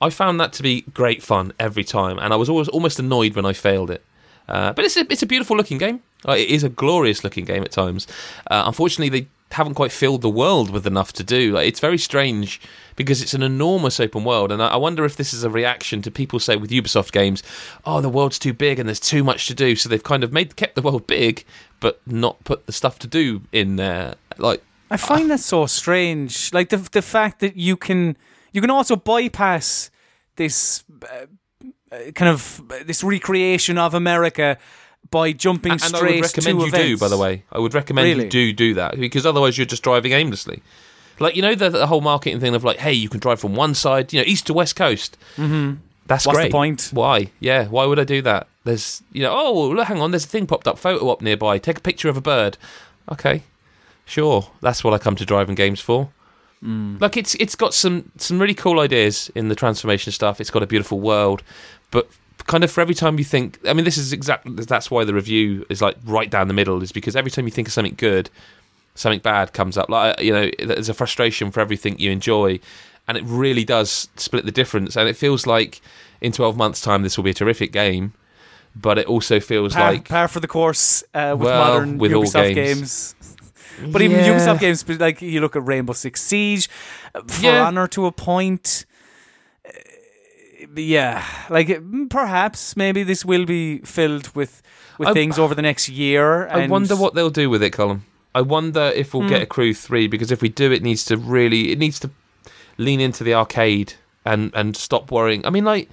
I found that to be great fun every time, and I was always almost annoyed when I failed it. Uh, but it's a, it's a beautiful looking game. It is a glorious looking game at times. Uh, unfortunately, they haven't quite filled the world with enough to do. Like, it's very strange because it's an enormous open world, and I, I wonder if this is a reaction to people say with Ubisoft games, "Oh, the world's too big and there's too much to do." So they've kind of made kept the world big, but not put the stuff to do in there. Like I find that so strange. Like the the fact that you can you can also bypass this uh, uh, kind of uh, this recreation of America by jumping and I straight would recommend you events. do, by the way. I would recommend Really? you do do that because otherwise you're just driving aimlessly. Like you know the, the whole marketing thing of like, hey, you can drive from one side, you know, east to west coast. Mm-hmm. That's What's the great. point? Why? Yeah, why would I do that? There's, you know, oh, look, hang on, there's a thing popped up, photo up nearby. Take a picture of a bird. Okay, sure, that's what I come to driving games for. Mm. Like it's it's got some some really cool ideas in the transformation stuff. It's got a beautiful world, but kind of for every time you think, I mean, this is exactly that's why the review is like right down the middle. Is because every time you think of something good, something bad comes up. Like you know, there's a frustration for everything you enjoy, and it really does split the difference. And it feels like in 12 months' time, this will be a terrific game. But it also feels Par, like par for the course uh, with Well, modern with all Ubisoft games. But even Yeah. Ubisoft games, but like you look at Rainbow Six Siege, uh, For Yeah. Honor to a point. Yeah, like mm, perhaps maybe this will be filled with with I- things over the next year. I wonder what they'll do with it, Colm. I wonder if we'll Hmm. get a Crew three because if we do, it needs to really it needs to lean into the arcade and and stop worrying. I mean, like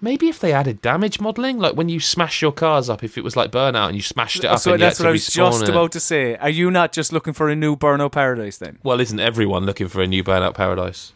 maybe if they added damage modeling, like when you smash your cars up, if it was like Burnout and you smashed it up, so that's what I was just it. about to say. Are you not just looking for a new Burnout Paradise then? Well, isn't everyone looking for a new Burnout Paradise?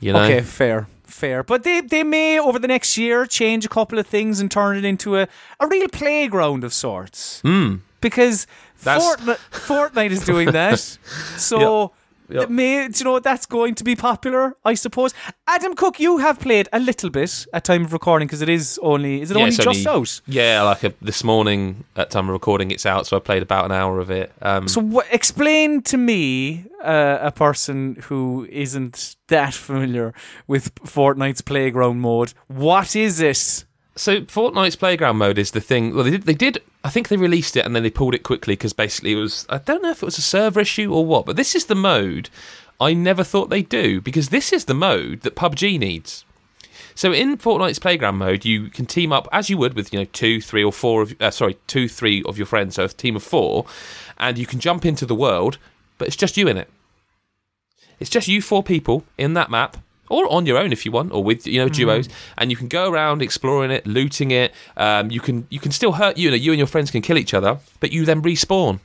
You know, Okay, fair, fair. But they they may over the next year change a couple of things and turn it into a, a real playground of sorts. Mm. Because Fortnite, Fortnite is doing that, so. Yep. May, you know that's going to be popular, I suppose. Adam Cook, you have played a little bit at time of recording because it is only is it Yeah, only just out? Yeah, like a, this morning at time of recording, it's out. So I played about an hour of it. Um, So, wh- explain to me, uh, a person who isn't that familiar with Fortnite's playground mode, what is it? So Fortnite's playground mode is the thing. Well, they did. They did. I think they released it and then they pulled it quickly because basically it was. I don't know if it was a server issue or what, but this is the mode I never thought they'd do because this is the mode that PUBG needs. So in Fortnite's playground mode, you can team up as you would with you know two, three, or four of uh, sorry two, three of your friends. So a team of four, and you can jump into the world, but it's just you in it. It's just you four people in that map, or on your own if you want, or with you know duos, and you can go around exploring it, looting it. Um, you can you can still hurt you know you and your friends can kill each other, but you then respawn.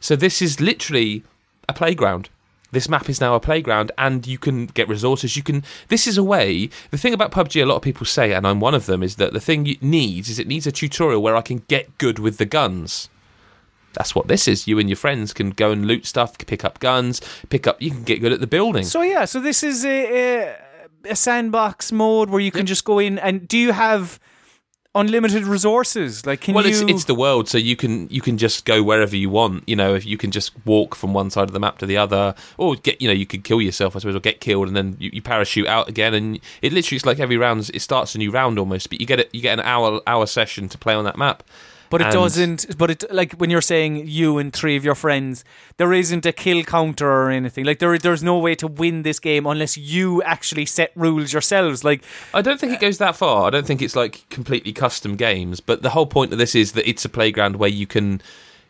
So this is literally a playground. This map is now a playground, and you can get resources. You can. This is a way. The thing about PUBG, a lot of people say, and I'm one of them, is that the thing it needs is it needs a tutorial where I can get good with the guns. That's what this is. You and your friends can go and loot stuff, pick up guns, pick up. You can get good at the building. So yeah, so this is a a, a sandbox mode where you can just go in and do you have unlimited resources? Like can well, you? it's it's the world, so you can you can just go wherever you want. You know, if you can just walk from one side of the map to the other, or get you know you could kill yourself, I suppose, or get killed, and then you, you parachute out again, and it literally it's like every round it starts a new round almost, but you get it you get an hour hour session to play on that map. But it and- doesn't. But it like when you're saying you and three of your friends, there isn't a kill counter or anything. Like there there's no way to win this game unless you actually set rules yourselves. Like I don't think it goes that far. I don't think it's like completely custom games, but the whole point of this is that it's a playground where you can,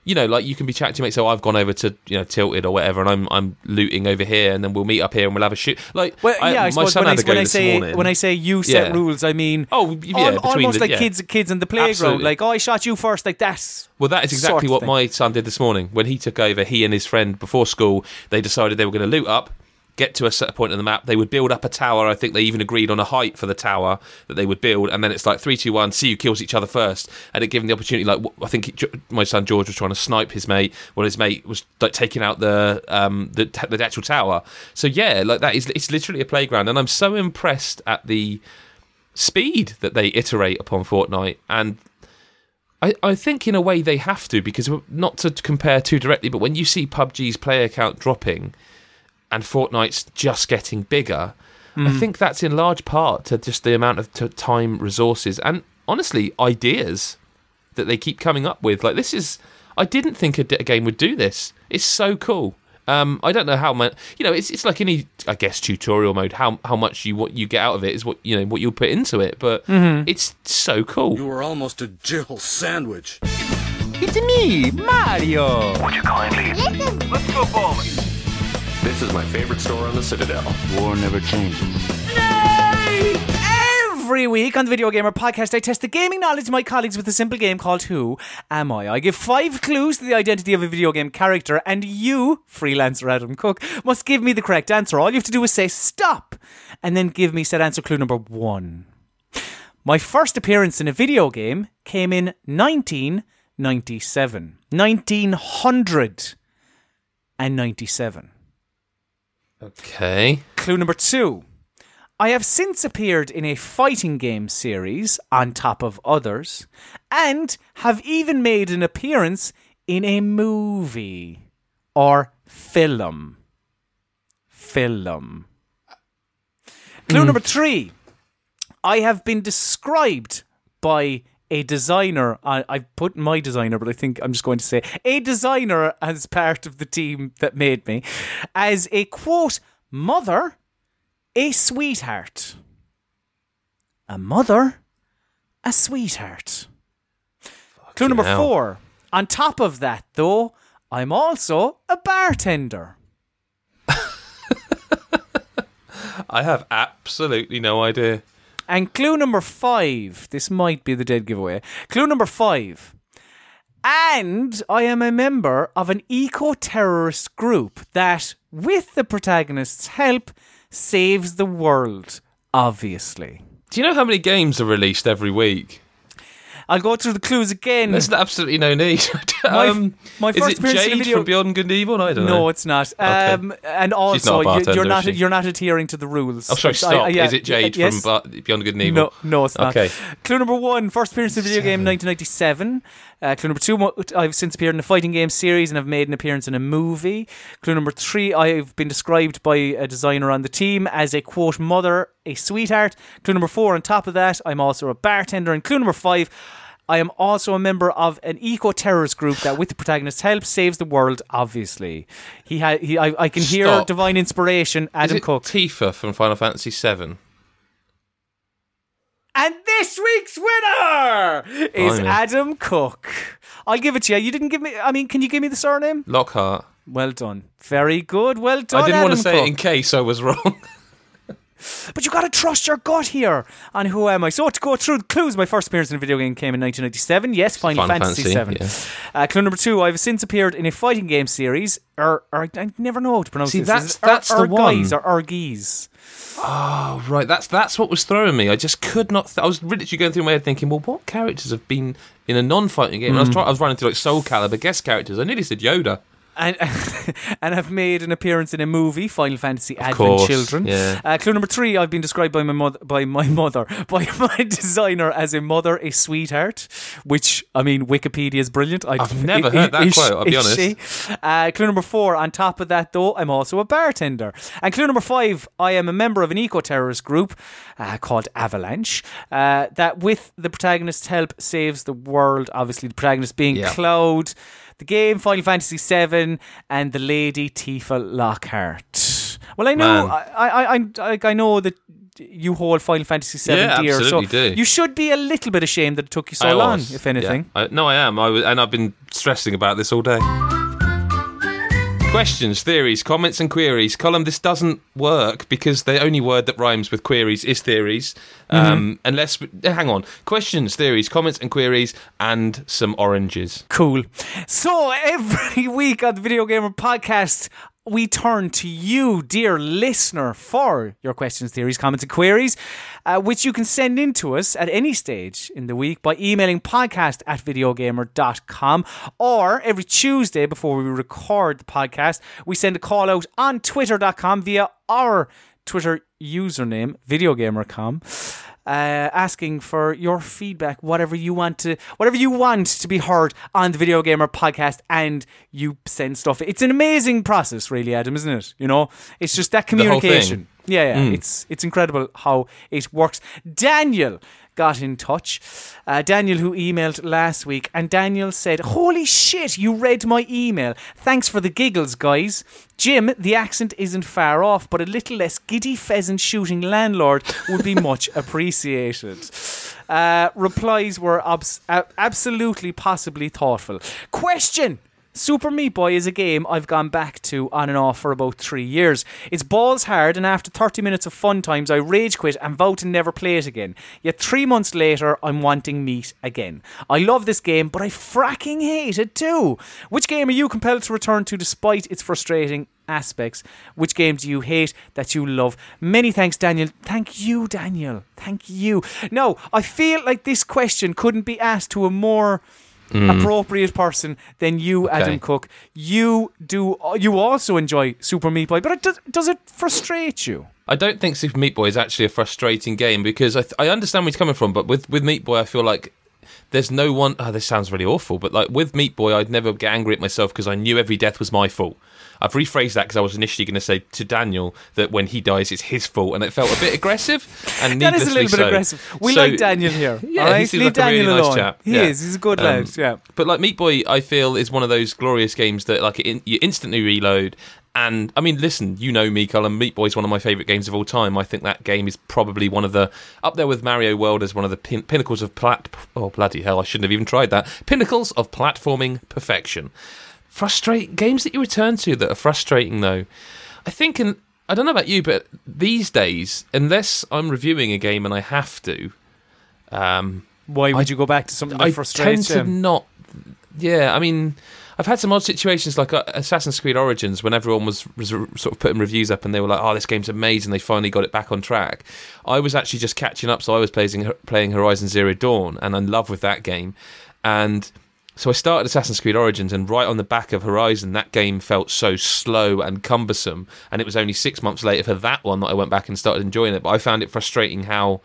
you know, like you can be chatting to mates. So I've gone over to you know Tilted or whatever, and I'm I'm looting over here, and then we'll meet up here and we'll have a shoot. Like, Well, yeah, I, my suppose son when I, had a go when I this say morning. when I say you set Yeah. rules, I mean Oh, yeah, al- almost the- like yeah. kids kids in the playground. Absolutely. Like, oh, I shot you first, like that's Well, that is exactly what thing. my son did this morning. When he took over, he and his friend before school, they decided they were going to loot up, get to a certain point on the map. They would build up a tower. I think they even agreed on a height for the tower that they would build. And then it's like three, two, one. See who kills each other first, and it gave them the opportunity. Like I think my son George was trying to snipe his mate, while his mate was like taking out the um the, the actual tower. So yeah, like that is it's literally a playground, and I'm so impressed at the speed that they iterate upon Fortnite and I, I think in a way they have to because not to compare too directly, but when you see PUBG's player count dropping and Fortnite's just getting bigger, I think that's in large part to just the amount of t- time, resources, and honestly ideas that they keep coming up with. Like this is, I didn't think a, d- a game would do this. It's so cool. Um, I don't know how much you know. It's it's like any, I guess, tutorial mode. How how much you what you get out of it is what you know what you'll put into it. But it's so cool. You were almost a Jill sandwich. It's me, Mario. Would you kindly Let's go bowling. This is my favorite store on the Citadel. War never changes. Every week on the Video Gamer podcast, I test the gaming knowledge of my colleagues with a simple game called Who Am I? I give five clues to the identity of a video game character, and you, freelancer Adam Cook, must give me the correct answer. All you have to do is say stop, and then give me said answer clue number one. My first appearance in a video game came in 1997. 1997. Okay. Clue number two. I have since appeared in a fighting game series on top of others, and have even made an appearance in a movie or film. Film. Clue hmm. number three. I have been described by a designer. I, I put my designer, but I think I'm just going to say a designer as part of the team that made me as a quote mother, a sweetheart. A mother, a sweetheart. Clue number hell. four. On top of that, though, I'm also a bartender. I have absolutely no idea. And clue number five. This might be the dead giveaway. Clue number five. And I am a member of an eco terrorist group that, with the protagonist's help, saves the world, obviously. Do you know how many games are released every week? I'll go through the clues again. There's absolutely no need. My- um, my is first it appearance in a Jade video- from Beyond Good and Evil? I don't know. No, it's not. Um, and also, not you, you're not you're not adhering to the rules. Oh, sorry, stop. I- yeah, is it Jade yes. from Beyond Good and Evil? No, no, it's not. Okay. Clue number one: first appearance in a video game, 1997. Uh, clue number two: I've since appeared in a fighting game series and have made an appearance in a movie. Clue number three: I've been described by a designer on the team as a quote mother, a sweetheart. Clue number four: on top of that, I'm also a bartender. And clue number five. I am also a member of an eco-terrorist group that, with the protagonist's help, saves the world. Obviously, he had. He, I, I can hear divine inspiration. Adam Cook. Tifa from Final Fantasy VII? And this week's winner is Blimey. Adam Cook. I'll give it to you. You didn't give me. I mean, can you give me the surname? Lockhart. Well done. Very good. Well done. I didn't want to say Cook. it in case I was wrong. But you got to trust your gut here. And who am I? So to go through the clues, my first appearance in a video game came in 1997. Yes, Final, Final Fantasy, Fantasy, VII. yeah. Uh, clue number two: I've since appeared in a fighting game series. Or, or I never know how to pronounce See, this. that's- that's the Urguys one. or Urgies. Oh, right. That's that's what was throwing me. I just could not. Th- I was literally going through my head thinking, well, what characters have been in a non-fighting game? And I was Hmm. trying. I was running through like Soul Calibur guest characters. I nearly said Yoda. And and have made an appearance in a movie, Final Fantasy Advent course, Children. yeah. Uh, clue number three: I've been described by my mother, by my mother, by my designer as a mother, a sweetheart. Which I mean, Wikipedia is brilliant. I, I've never heard that is- quote, I'll be honest. Uh, clue number four: On top of that, though, I'm also a bartender. And clue number five: I am a member of an eco-terrorist group uh, called Avalanche. Uh, that, with the protagonist's help, saves the world. Obviously, the protagonist being Yeah. Cloud. The game Final Fantasy VII and the lady Tifa Lockhart. Well, I know, I, I, I, I, know that you hold Final Fantasy VII Yeah, dear, absolutely so do. you should be a little bit ashamed that it took you so I long, was, if anything. yeah. I, no, I am. I was, and I've been stressing about this all day. Questions, theories, comments, and queries. Colm, this doesn't work because the only word that rhymes with queries is theories. Mm-hmm. Um, unless, hang on. Questions, theories, comments, and queries, and some oranges. Cool. So every week on the Video Gamer podcast, we turn to you, dear listener, for your questions, theories, comments, and queries, uh, which you can send in to us at any stage in the week by emailing podcast at videogamer.com or every Tuesday before we record the podcast, we send a call out on twitter.com via our Twitter username, videogamer.com. Uh, asking for your feedback, whatever you want to, whatever you want to be heard on the Video Gamer podcast, and you send stuff. It's an amazing process, really, Adam, isn't it? You know, it's just that communication. Yeah, yeah, it's it's incredible how it works. Daniel got in touch. Uh, Daniel, who emailed last week, and Daniel said, "Holy shit, you read my email. Thanks for the giggles, guys." Jim, the accent isn't far off, but a little less giddy pheasant shooting landlord would be much appreciated. Uh, replies were absolutely, possibly thoughtful. Question. Super Meat Boy is a game I've gone back to on and off for about three years. It's balls hard, and after 30 minutes of fun times, I rage quit and vow to never play it again. Yet three months later, I'm wanting meat again. I love this game, but I fracking hate it too. Which game are you compelled to return to despite its frustrating aspects? Which game do you hate that you love? Many thanks, Daniel. Thank you, Daniel. Thank you. No, I feel like this question couldn't be asked to a more Mm. appropriate person than you, Adam Cook. You do. You also enjoy Super Meat Boy, but it does, does it frustrate you? I don't think Super Meat Boy is actually a frustrating game because I, th- I understand where he's coming from, but with, with Meat Boy, I feel like there's no one. Oh, this sounds really awful, but like with Meat Boy, I'd never get angry at myself because I knew every death was my fault. I've rephrased that because I was initially going to say to Daniel that when he dies, it's his fault, and it felt a bit aggressive. And That is a little bit so. aggressive. We So- like Daniel here. Yeah, right? he seems Leave like a really Daniel nice chap. He Yeah. is. He's a good Um, lad. Yeah. But like Meat Boy, I feel is one of those glorious games that like in, you instantly reload. And I mean, listen, you know me, Colm. Meat Boy is one of my favourite games of all time. I think that game is probably one of the up there with Mario World as one of the pin- pinnacles of plat. Oh bloody hell! I shouldn't have even tried that. Pinnacles of platforming perfection. Frustrate games that you return to that are frustrating though. I think in I don't know about you, but these days, unless I'm reviewing a game and I have to, um, Why would you go back to something that I frustrates tend to you? not. Yeah, I mean, I've had some odd situations like uh, Assassin's Creed Origins when everyone was, sort of putting reviews up and they were like, "Oh, this game's amazing! They finally got it back on track." I was actually just catching up, so I was playing playing Horizon Zero Dawn, and I'm in love with that game. And so I started Assassin's Creed Origins, and right on the back of Horizon, that game felt so slow and cumbersome. And it was only six months later for that one that I went back and started enjoying it. But I found it frustrating how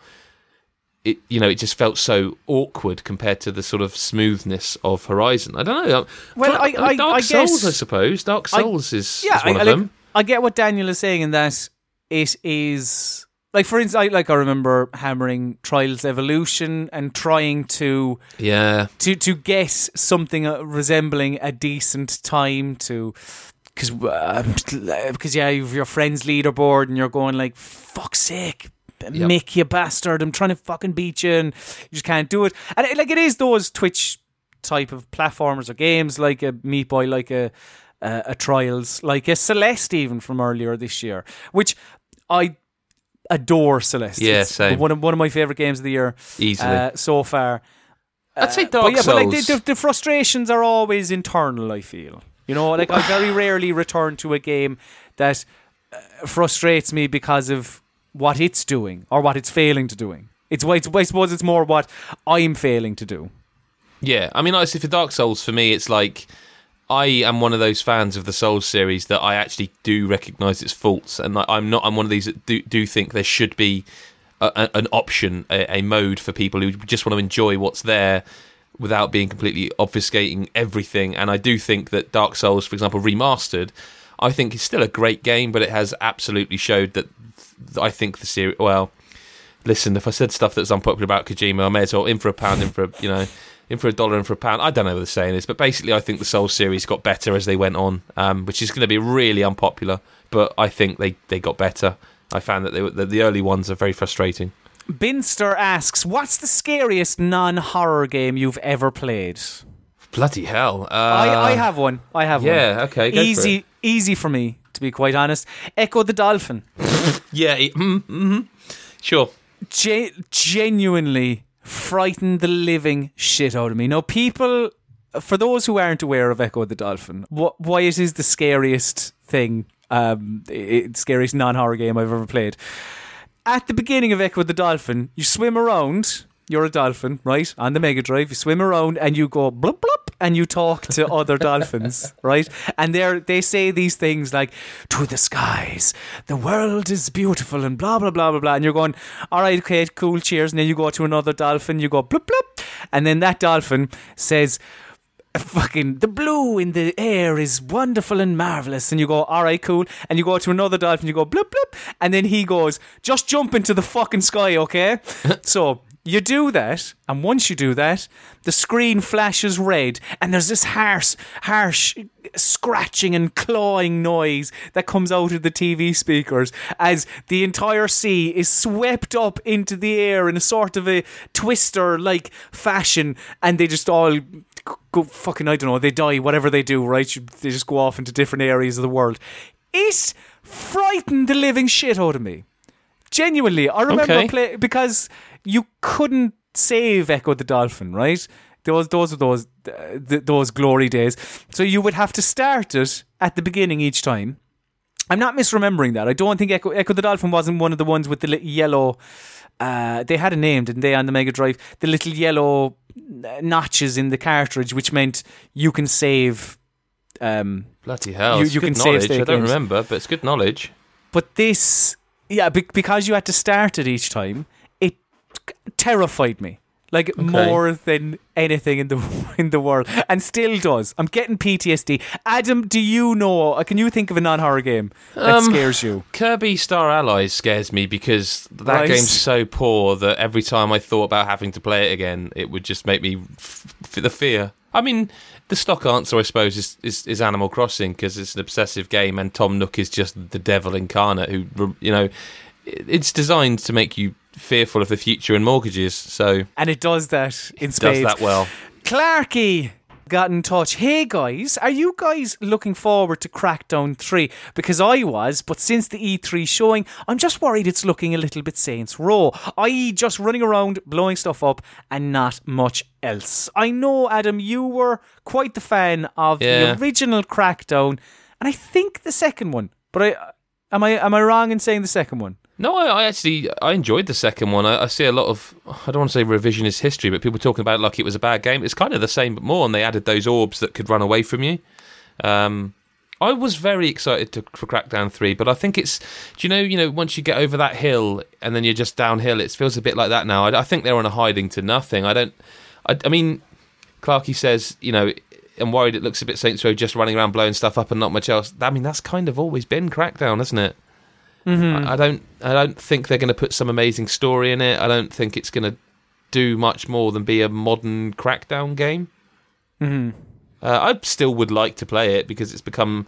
it, you know, it just felt so awkward compared to the sort of smoothness of Horizon. I don't know. Well, Like, I- I- Dark I Souls, guess- I suppose. Dark I- Souls is, yeah, is one I, of I, them. I get what Daniel is saying in that it is like, for instance, I, like I remember hammering Trials Evolution and trying to Yeah, to to get something uh, resembling a decent time to. Because, because yeah, you've your friend's leaderboard and you're going like, "Fuck's sake, Mick, you bastard! I'm trying to fucking beat you, and you just can't do it." And it, like it is those Twitch type of platformers or games, like a Meat Boy, like a a, a Trials, like a Celeste, even from earlier this year, which I adore. Celeste, Yeah, same. One of one of my favorite games of the year easily. uh, so far. I'd say But yeah, Souls. but like the, the, the frustrations are always internal. I feel, you know, like I very rarely return to a game that uh, frustrates me because of what it's doing or what it's failing to doing. It's, it's I suppose it's more what I'm failing to do. Yeah, I mean, honestly, for Dark Souls, for me, it's like I am one of those fans of the Souls series that I actually do recognise its faults, and I'm not. I'm one of these that do, do think there should be a, an option, a, a mode for people who just want to enjoy what's there without being completely obfuscating everything. And I do think that Dark Souls, for example, remastered, I think is still a great game, but it has absolutely showed that th- I think the series. Well, listen, if I said stuff that's unpopular about Kojima, I may as well in for a pound, in for a, you know, in for a dollar, in for a pound. I don't know what the saying is, but basically, I think the Soul series got better as they went on, um, which is going to be really unpopular. But I think they, they got better. I found that they were, the, early ones are very frustrating. Binster asks, "What's the scariest non-horror game you've ever played?" Bloody hell! Uh, I, I have one. I have one. yeah, okay, go for easy, it. easy for me to be quite honest. Ecco the Dolphin. Yeah, mm, mhm. sure. ge- genuinely frightened the living shit out of me. Now, people, for those who aren't aware of Ecco the Dolphin, wh- why it is the scariest thing, um, it, scariest non horror game I've ever played. At the beginning of Ecco the Dolphin, you swim around. You're a dolphin, right? On the Mega Drive, you swim around and you go blub blub, and you talk to other dolphins, right? And they they say these things like "to the skies, the world is beautiful," and blah blah blah blah blah. And you're going, "All right, okay, cool, cheers." And then you go to another dolphin, you go blub blub, and then that dolphin says, fucking the blue in the air is wonderful and marvelous and you go all right cool and you go to another dolphin you go bloop bloop and then he goes just jump into the fucking sky okay so you do that and once you do that the screen flashes red and there's this harsh harsh scratching and clawing noise that comes out of the TV speakers as the entire sea is swept up into the air in a sort of a twister like fashion and they just all go fucking I don't know they die whatever they do right? They just go off into different areas of the world. It frightened the living shit out of me. Genuinely I remember Okay. play because you couldn't save Ecco the Dolphin right those those are those uh, th- those glory days so you would have to start it at the beginning each time I'm not misremembering that I don't think Ecco, Ecco the Dolphin wasn't one of the ones with the little yellow uh, they had a name, didn't they, on the Mega Drive? The little yellow uh, notches in the cartridge, which meant you can save. Um, Bloody hell! You- you good can save knowledge. I don't games. remember, but it's good knowledge. but this, yeah, be- because you had to start it each time, terrified me. Like more than anything in the in the world, and still does. I'm getting PTSD. Adam, do you know? uh, Can you think of a non-horror game that Um, scares you? Kirby Star Allies scares me because that Right. game's so poor that every time I thought about having to play it again, it would just make me f- f- the fear. I mean, the stock answer, I suppose, is is, is Animal Crossing because it's an obsessive game, and Tom Nook is just the devil incarnate. Who, you know, it's designed to make you fearful of the future and mortgages. So And it does that in does spades. that well. Clarky, got in touch. Hey guys, are you guys looking forward to Crackdown 3? Because I was, but since the E3 showing, I'm just worried it's looking a little bit Saints Row, i.e., just running around, blowing stuff up, and not much else. I know, Adam, you were quite the fan of Yeah. the original Crackdown, and I think the second one. But I am I am I wrong in saying the second one? No, I, I actually I enjoyed the second one. I, I see a lot of I don't want to say revisionist history, but people talking about it like it was a bad game. It's kind of the same but more, and they added those orbs that could run away from you. Um, I was very excited to, for Crackdown Three, but I think it's do you know you know once you get over that hill and then you're just downhill, it feels a bit like that now. I, I think they're on a hiding to nothing. I don't. I, mean, Clarky says you know. I'm worried it looks a bit Saints Row just running around blowing stuff up and not much else. I mean, that's kind of always been Crackdown, hasn't it? I, I don't I don't think they're going to put some amazing story in it. I don't think it's going to do much more than be a modern Crackdown game. Mm-hmm. Uh, I still would like to play it because it's become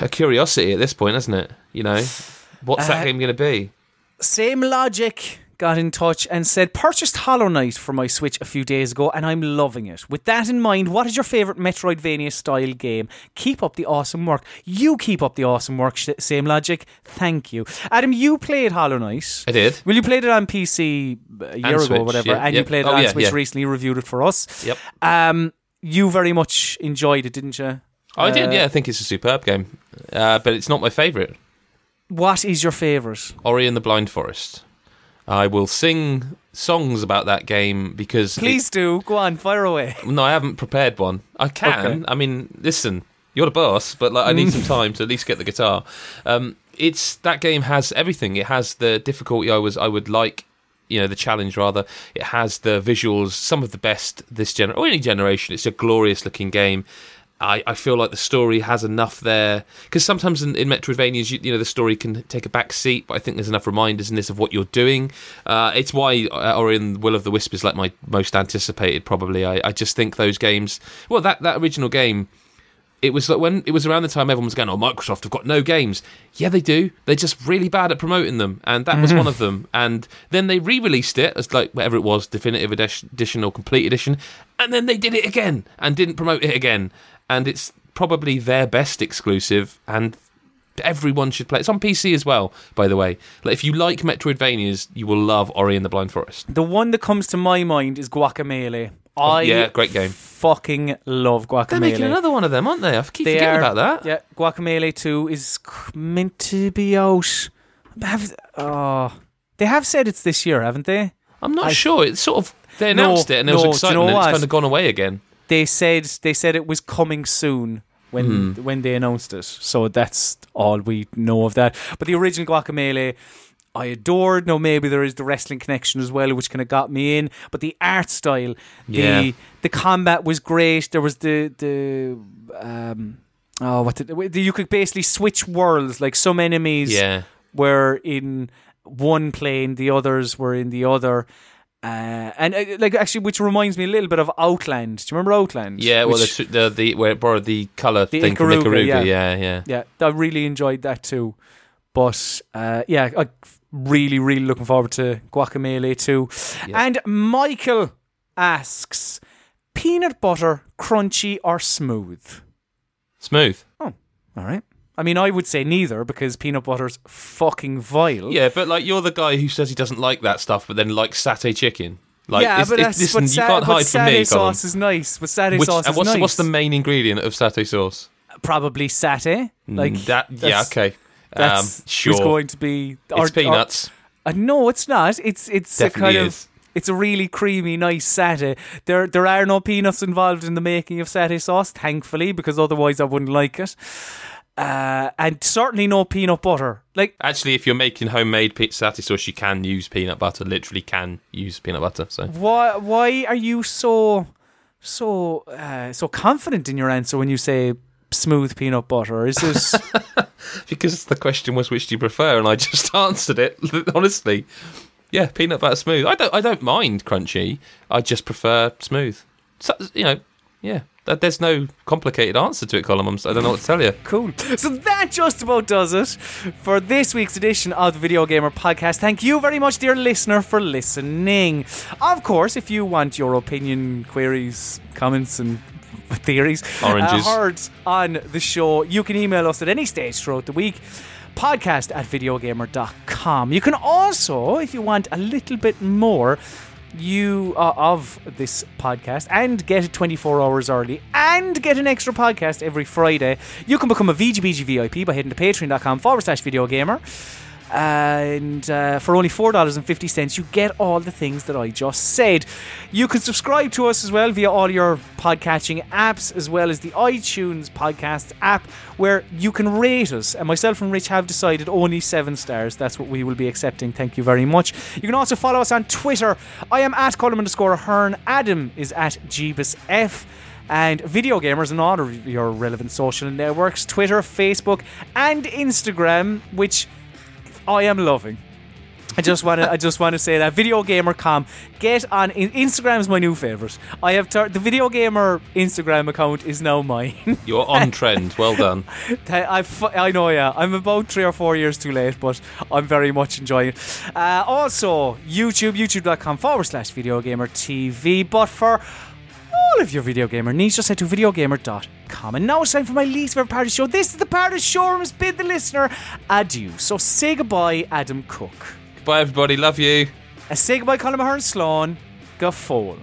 a curiosity at this point, hasn't it? You know, what's that Uh, game going to be? Same logic got in touch and said purchased Hollow Knight for my Switch a few days ago and I'm loving it. With that in mind, what is your favorite Metroidvania style game? Keep up the awesome work. You keep up the awesome work. Same logic. Thank you, Adam. You played Hollow Knight. I did. Well, you played it on PC a year ago, Switch, or whatever, yeah, and you played it Oh, on yeah, Switch yeah. recently. Reviewed it for us. Yep. Um, you very much enjoyed it, didn't you? I did. Uh, Yeah, I think it's a superb game, uh, but it's not my favourite. What is your favorite? Ori and the Blind Forest. I will sing songs about that game because it- Please do go on, fire away. No, I haven't prepared one. I can. Okay. I mean, listen, you're the boss, but like, I need some time to at least get the guitar. Um, it's that game has everything. It has the difficulty I was I would like. You know the challenge rather. It has the visuals, some of the best this gener or any generation. It's a glorious looking game. I, I feel like the story has enough there because sometimes in, in Metroidvanias, you, you know, the story can take a back seat, but I think there's enough reminders in this of what you're doing. Uh, it's why uh, Ori and Will of the Wisp is like my most anticipated. Probably, I, I just think those games. Well, that that original game it was like when it was around the time everyone was going, "Oh, Microsoft have got no games." Yeah, they do. They're just really bad at promoting them, and that was one of mm-hmm. them. And then they re-released it as like whatever it was, definitive edition or complete edition, and then they did it again and didn't promote it again. And it's probably their best exclusive, and everyone should play. It's on PC as well, by the way. Like if you like Metroidvanias, you will love Ori and the Blind Forest. The one that comes to my mind is Guacamelee. I Oh, yeah, great game. Fucking love Guacamelee. They're making another one of them, aren't they? I keep They forgetting are- about that. Yeah, Guacamelee Two is meant to be out. Have oh, they have said it's this year, haven't they? I'm not I- sure. It's sort of they No, announced it and there was no, do you know and it's kind of gone away again. They said they said it was coming soon when Hmm. when they announced it. So that's all we know of that. But the original Guacamelee. I adored. No, maybe there is the wrestling connection as well, which kind of got me in. But the art style, Yeah. the the combat was great. There was the the um oh what did, you could basically switch worlds. Like some enemies Yeah, were in one plane, the others were in the other. Uh, and uh, like actually, which reminds me a little bit of Outland. Do you remember Outland? yeah. Well, Which- the, the the where it borrowed the color The thing from Ikaruga, Ikaruga. yeah. Yeah, yeah. yeah, I really enjoyed that too. But uh, yeah, I really, really looking forward to Guacamelee too. Yeah. And Michael asks, peanut butter crunchy or smooth? Smooth. Oh, all right. I mean, I would say neither because peanut butter's fucking vile. Yeah, but like you're the guy who says he doesn't like that stuff, but then likes satay chicken. Like, yeah, it's, but, it's, listen, but you can't hide from me, satay sauce is nice. But satay Which, sauce and is what's nice. the, what's the main ingredient of satay sauce? Probably satay. Like that. Yeah, okay. That's um, sure. going to be. it's peanuts. Uh, no, it's not. It's it's a kind is. of it's a really creamy, nice satay. There there are no peanuts involved in the making of satay sauce, thankfully, because otherwise I wouldn't like it. Uh, and certainly no peanut butter. Like Actually, if you're making homemade satay sauce, you can use peanut butter. Literally, can use peanut butter. So why why are you so so uh, so confident in your answer when you say smooth peanut butter? Is this because the question was which do you prefer, and I just answered it honestly. Yeah, peanut butter smooth. I don't. I don't mind crunchy. I just prefer smooth. So, you know, yeah. There's no complicated answer to it, Colm. I'm, s- I don't know what to tell you. Cool. So that just about does it for this week's edition of the Video Gamer Podcast. Thank you very much, dear listener, for listening. Of course, if you want your opinion, queries, comments, and theories. Oranges. Uh, on the show. You can email us at any stage throughout the week. Podcast at videogamer.com. You can also, if you want a little bit more, you uh, of this podcast and get it 24 hours early and get an extra podcast every Friday. You can become a VGBG VIP by heading to patreon.com forward slash video gamer. And uh, for only $4.50, you get all the things that I just said. You can subscribe to us as well via all your podcatching apps, as well as the iTunes podcast app, where you can rate us. And myself and Rich have decided only seven stars. That's what we will be accepting. Thank you very much. You can also follow us on Twitter. I am at Colm underscore Ahern. Adam is at Jeebus F and video gamers and all of your relevant social networks Twitter, Facebook, and Instagram, which I am loving. I just want to. I just want to say that video gamer.com. Get on. Instagram is my new favorite. I have tur- the video gamer Instagram account is now mine. You're on trend. Well done. I, I know, yeah. I'm about three or four years too late, but I'm very much enjoying it. Uh, also, YouTube, youtube.com forward slash video gamer TV. But for all of your video gamer needs, just head to videogamer.com. And now it's time for my least favorite part of the show. This is the part of the show where I must bid the listener adieu. So say goodbye, Adam Cook. Goodbye, everybody. Love you. And say goodbye, Colm Ahern Sloan. Go full.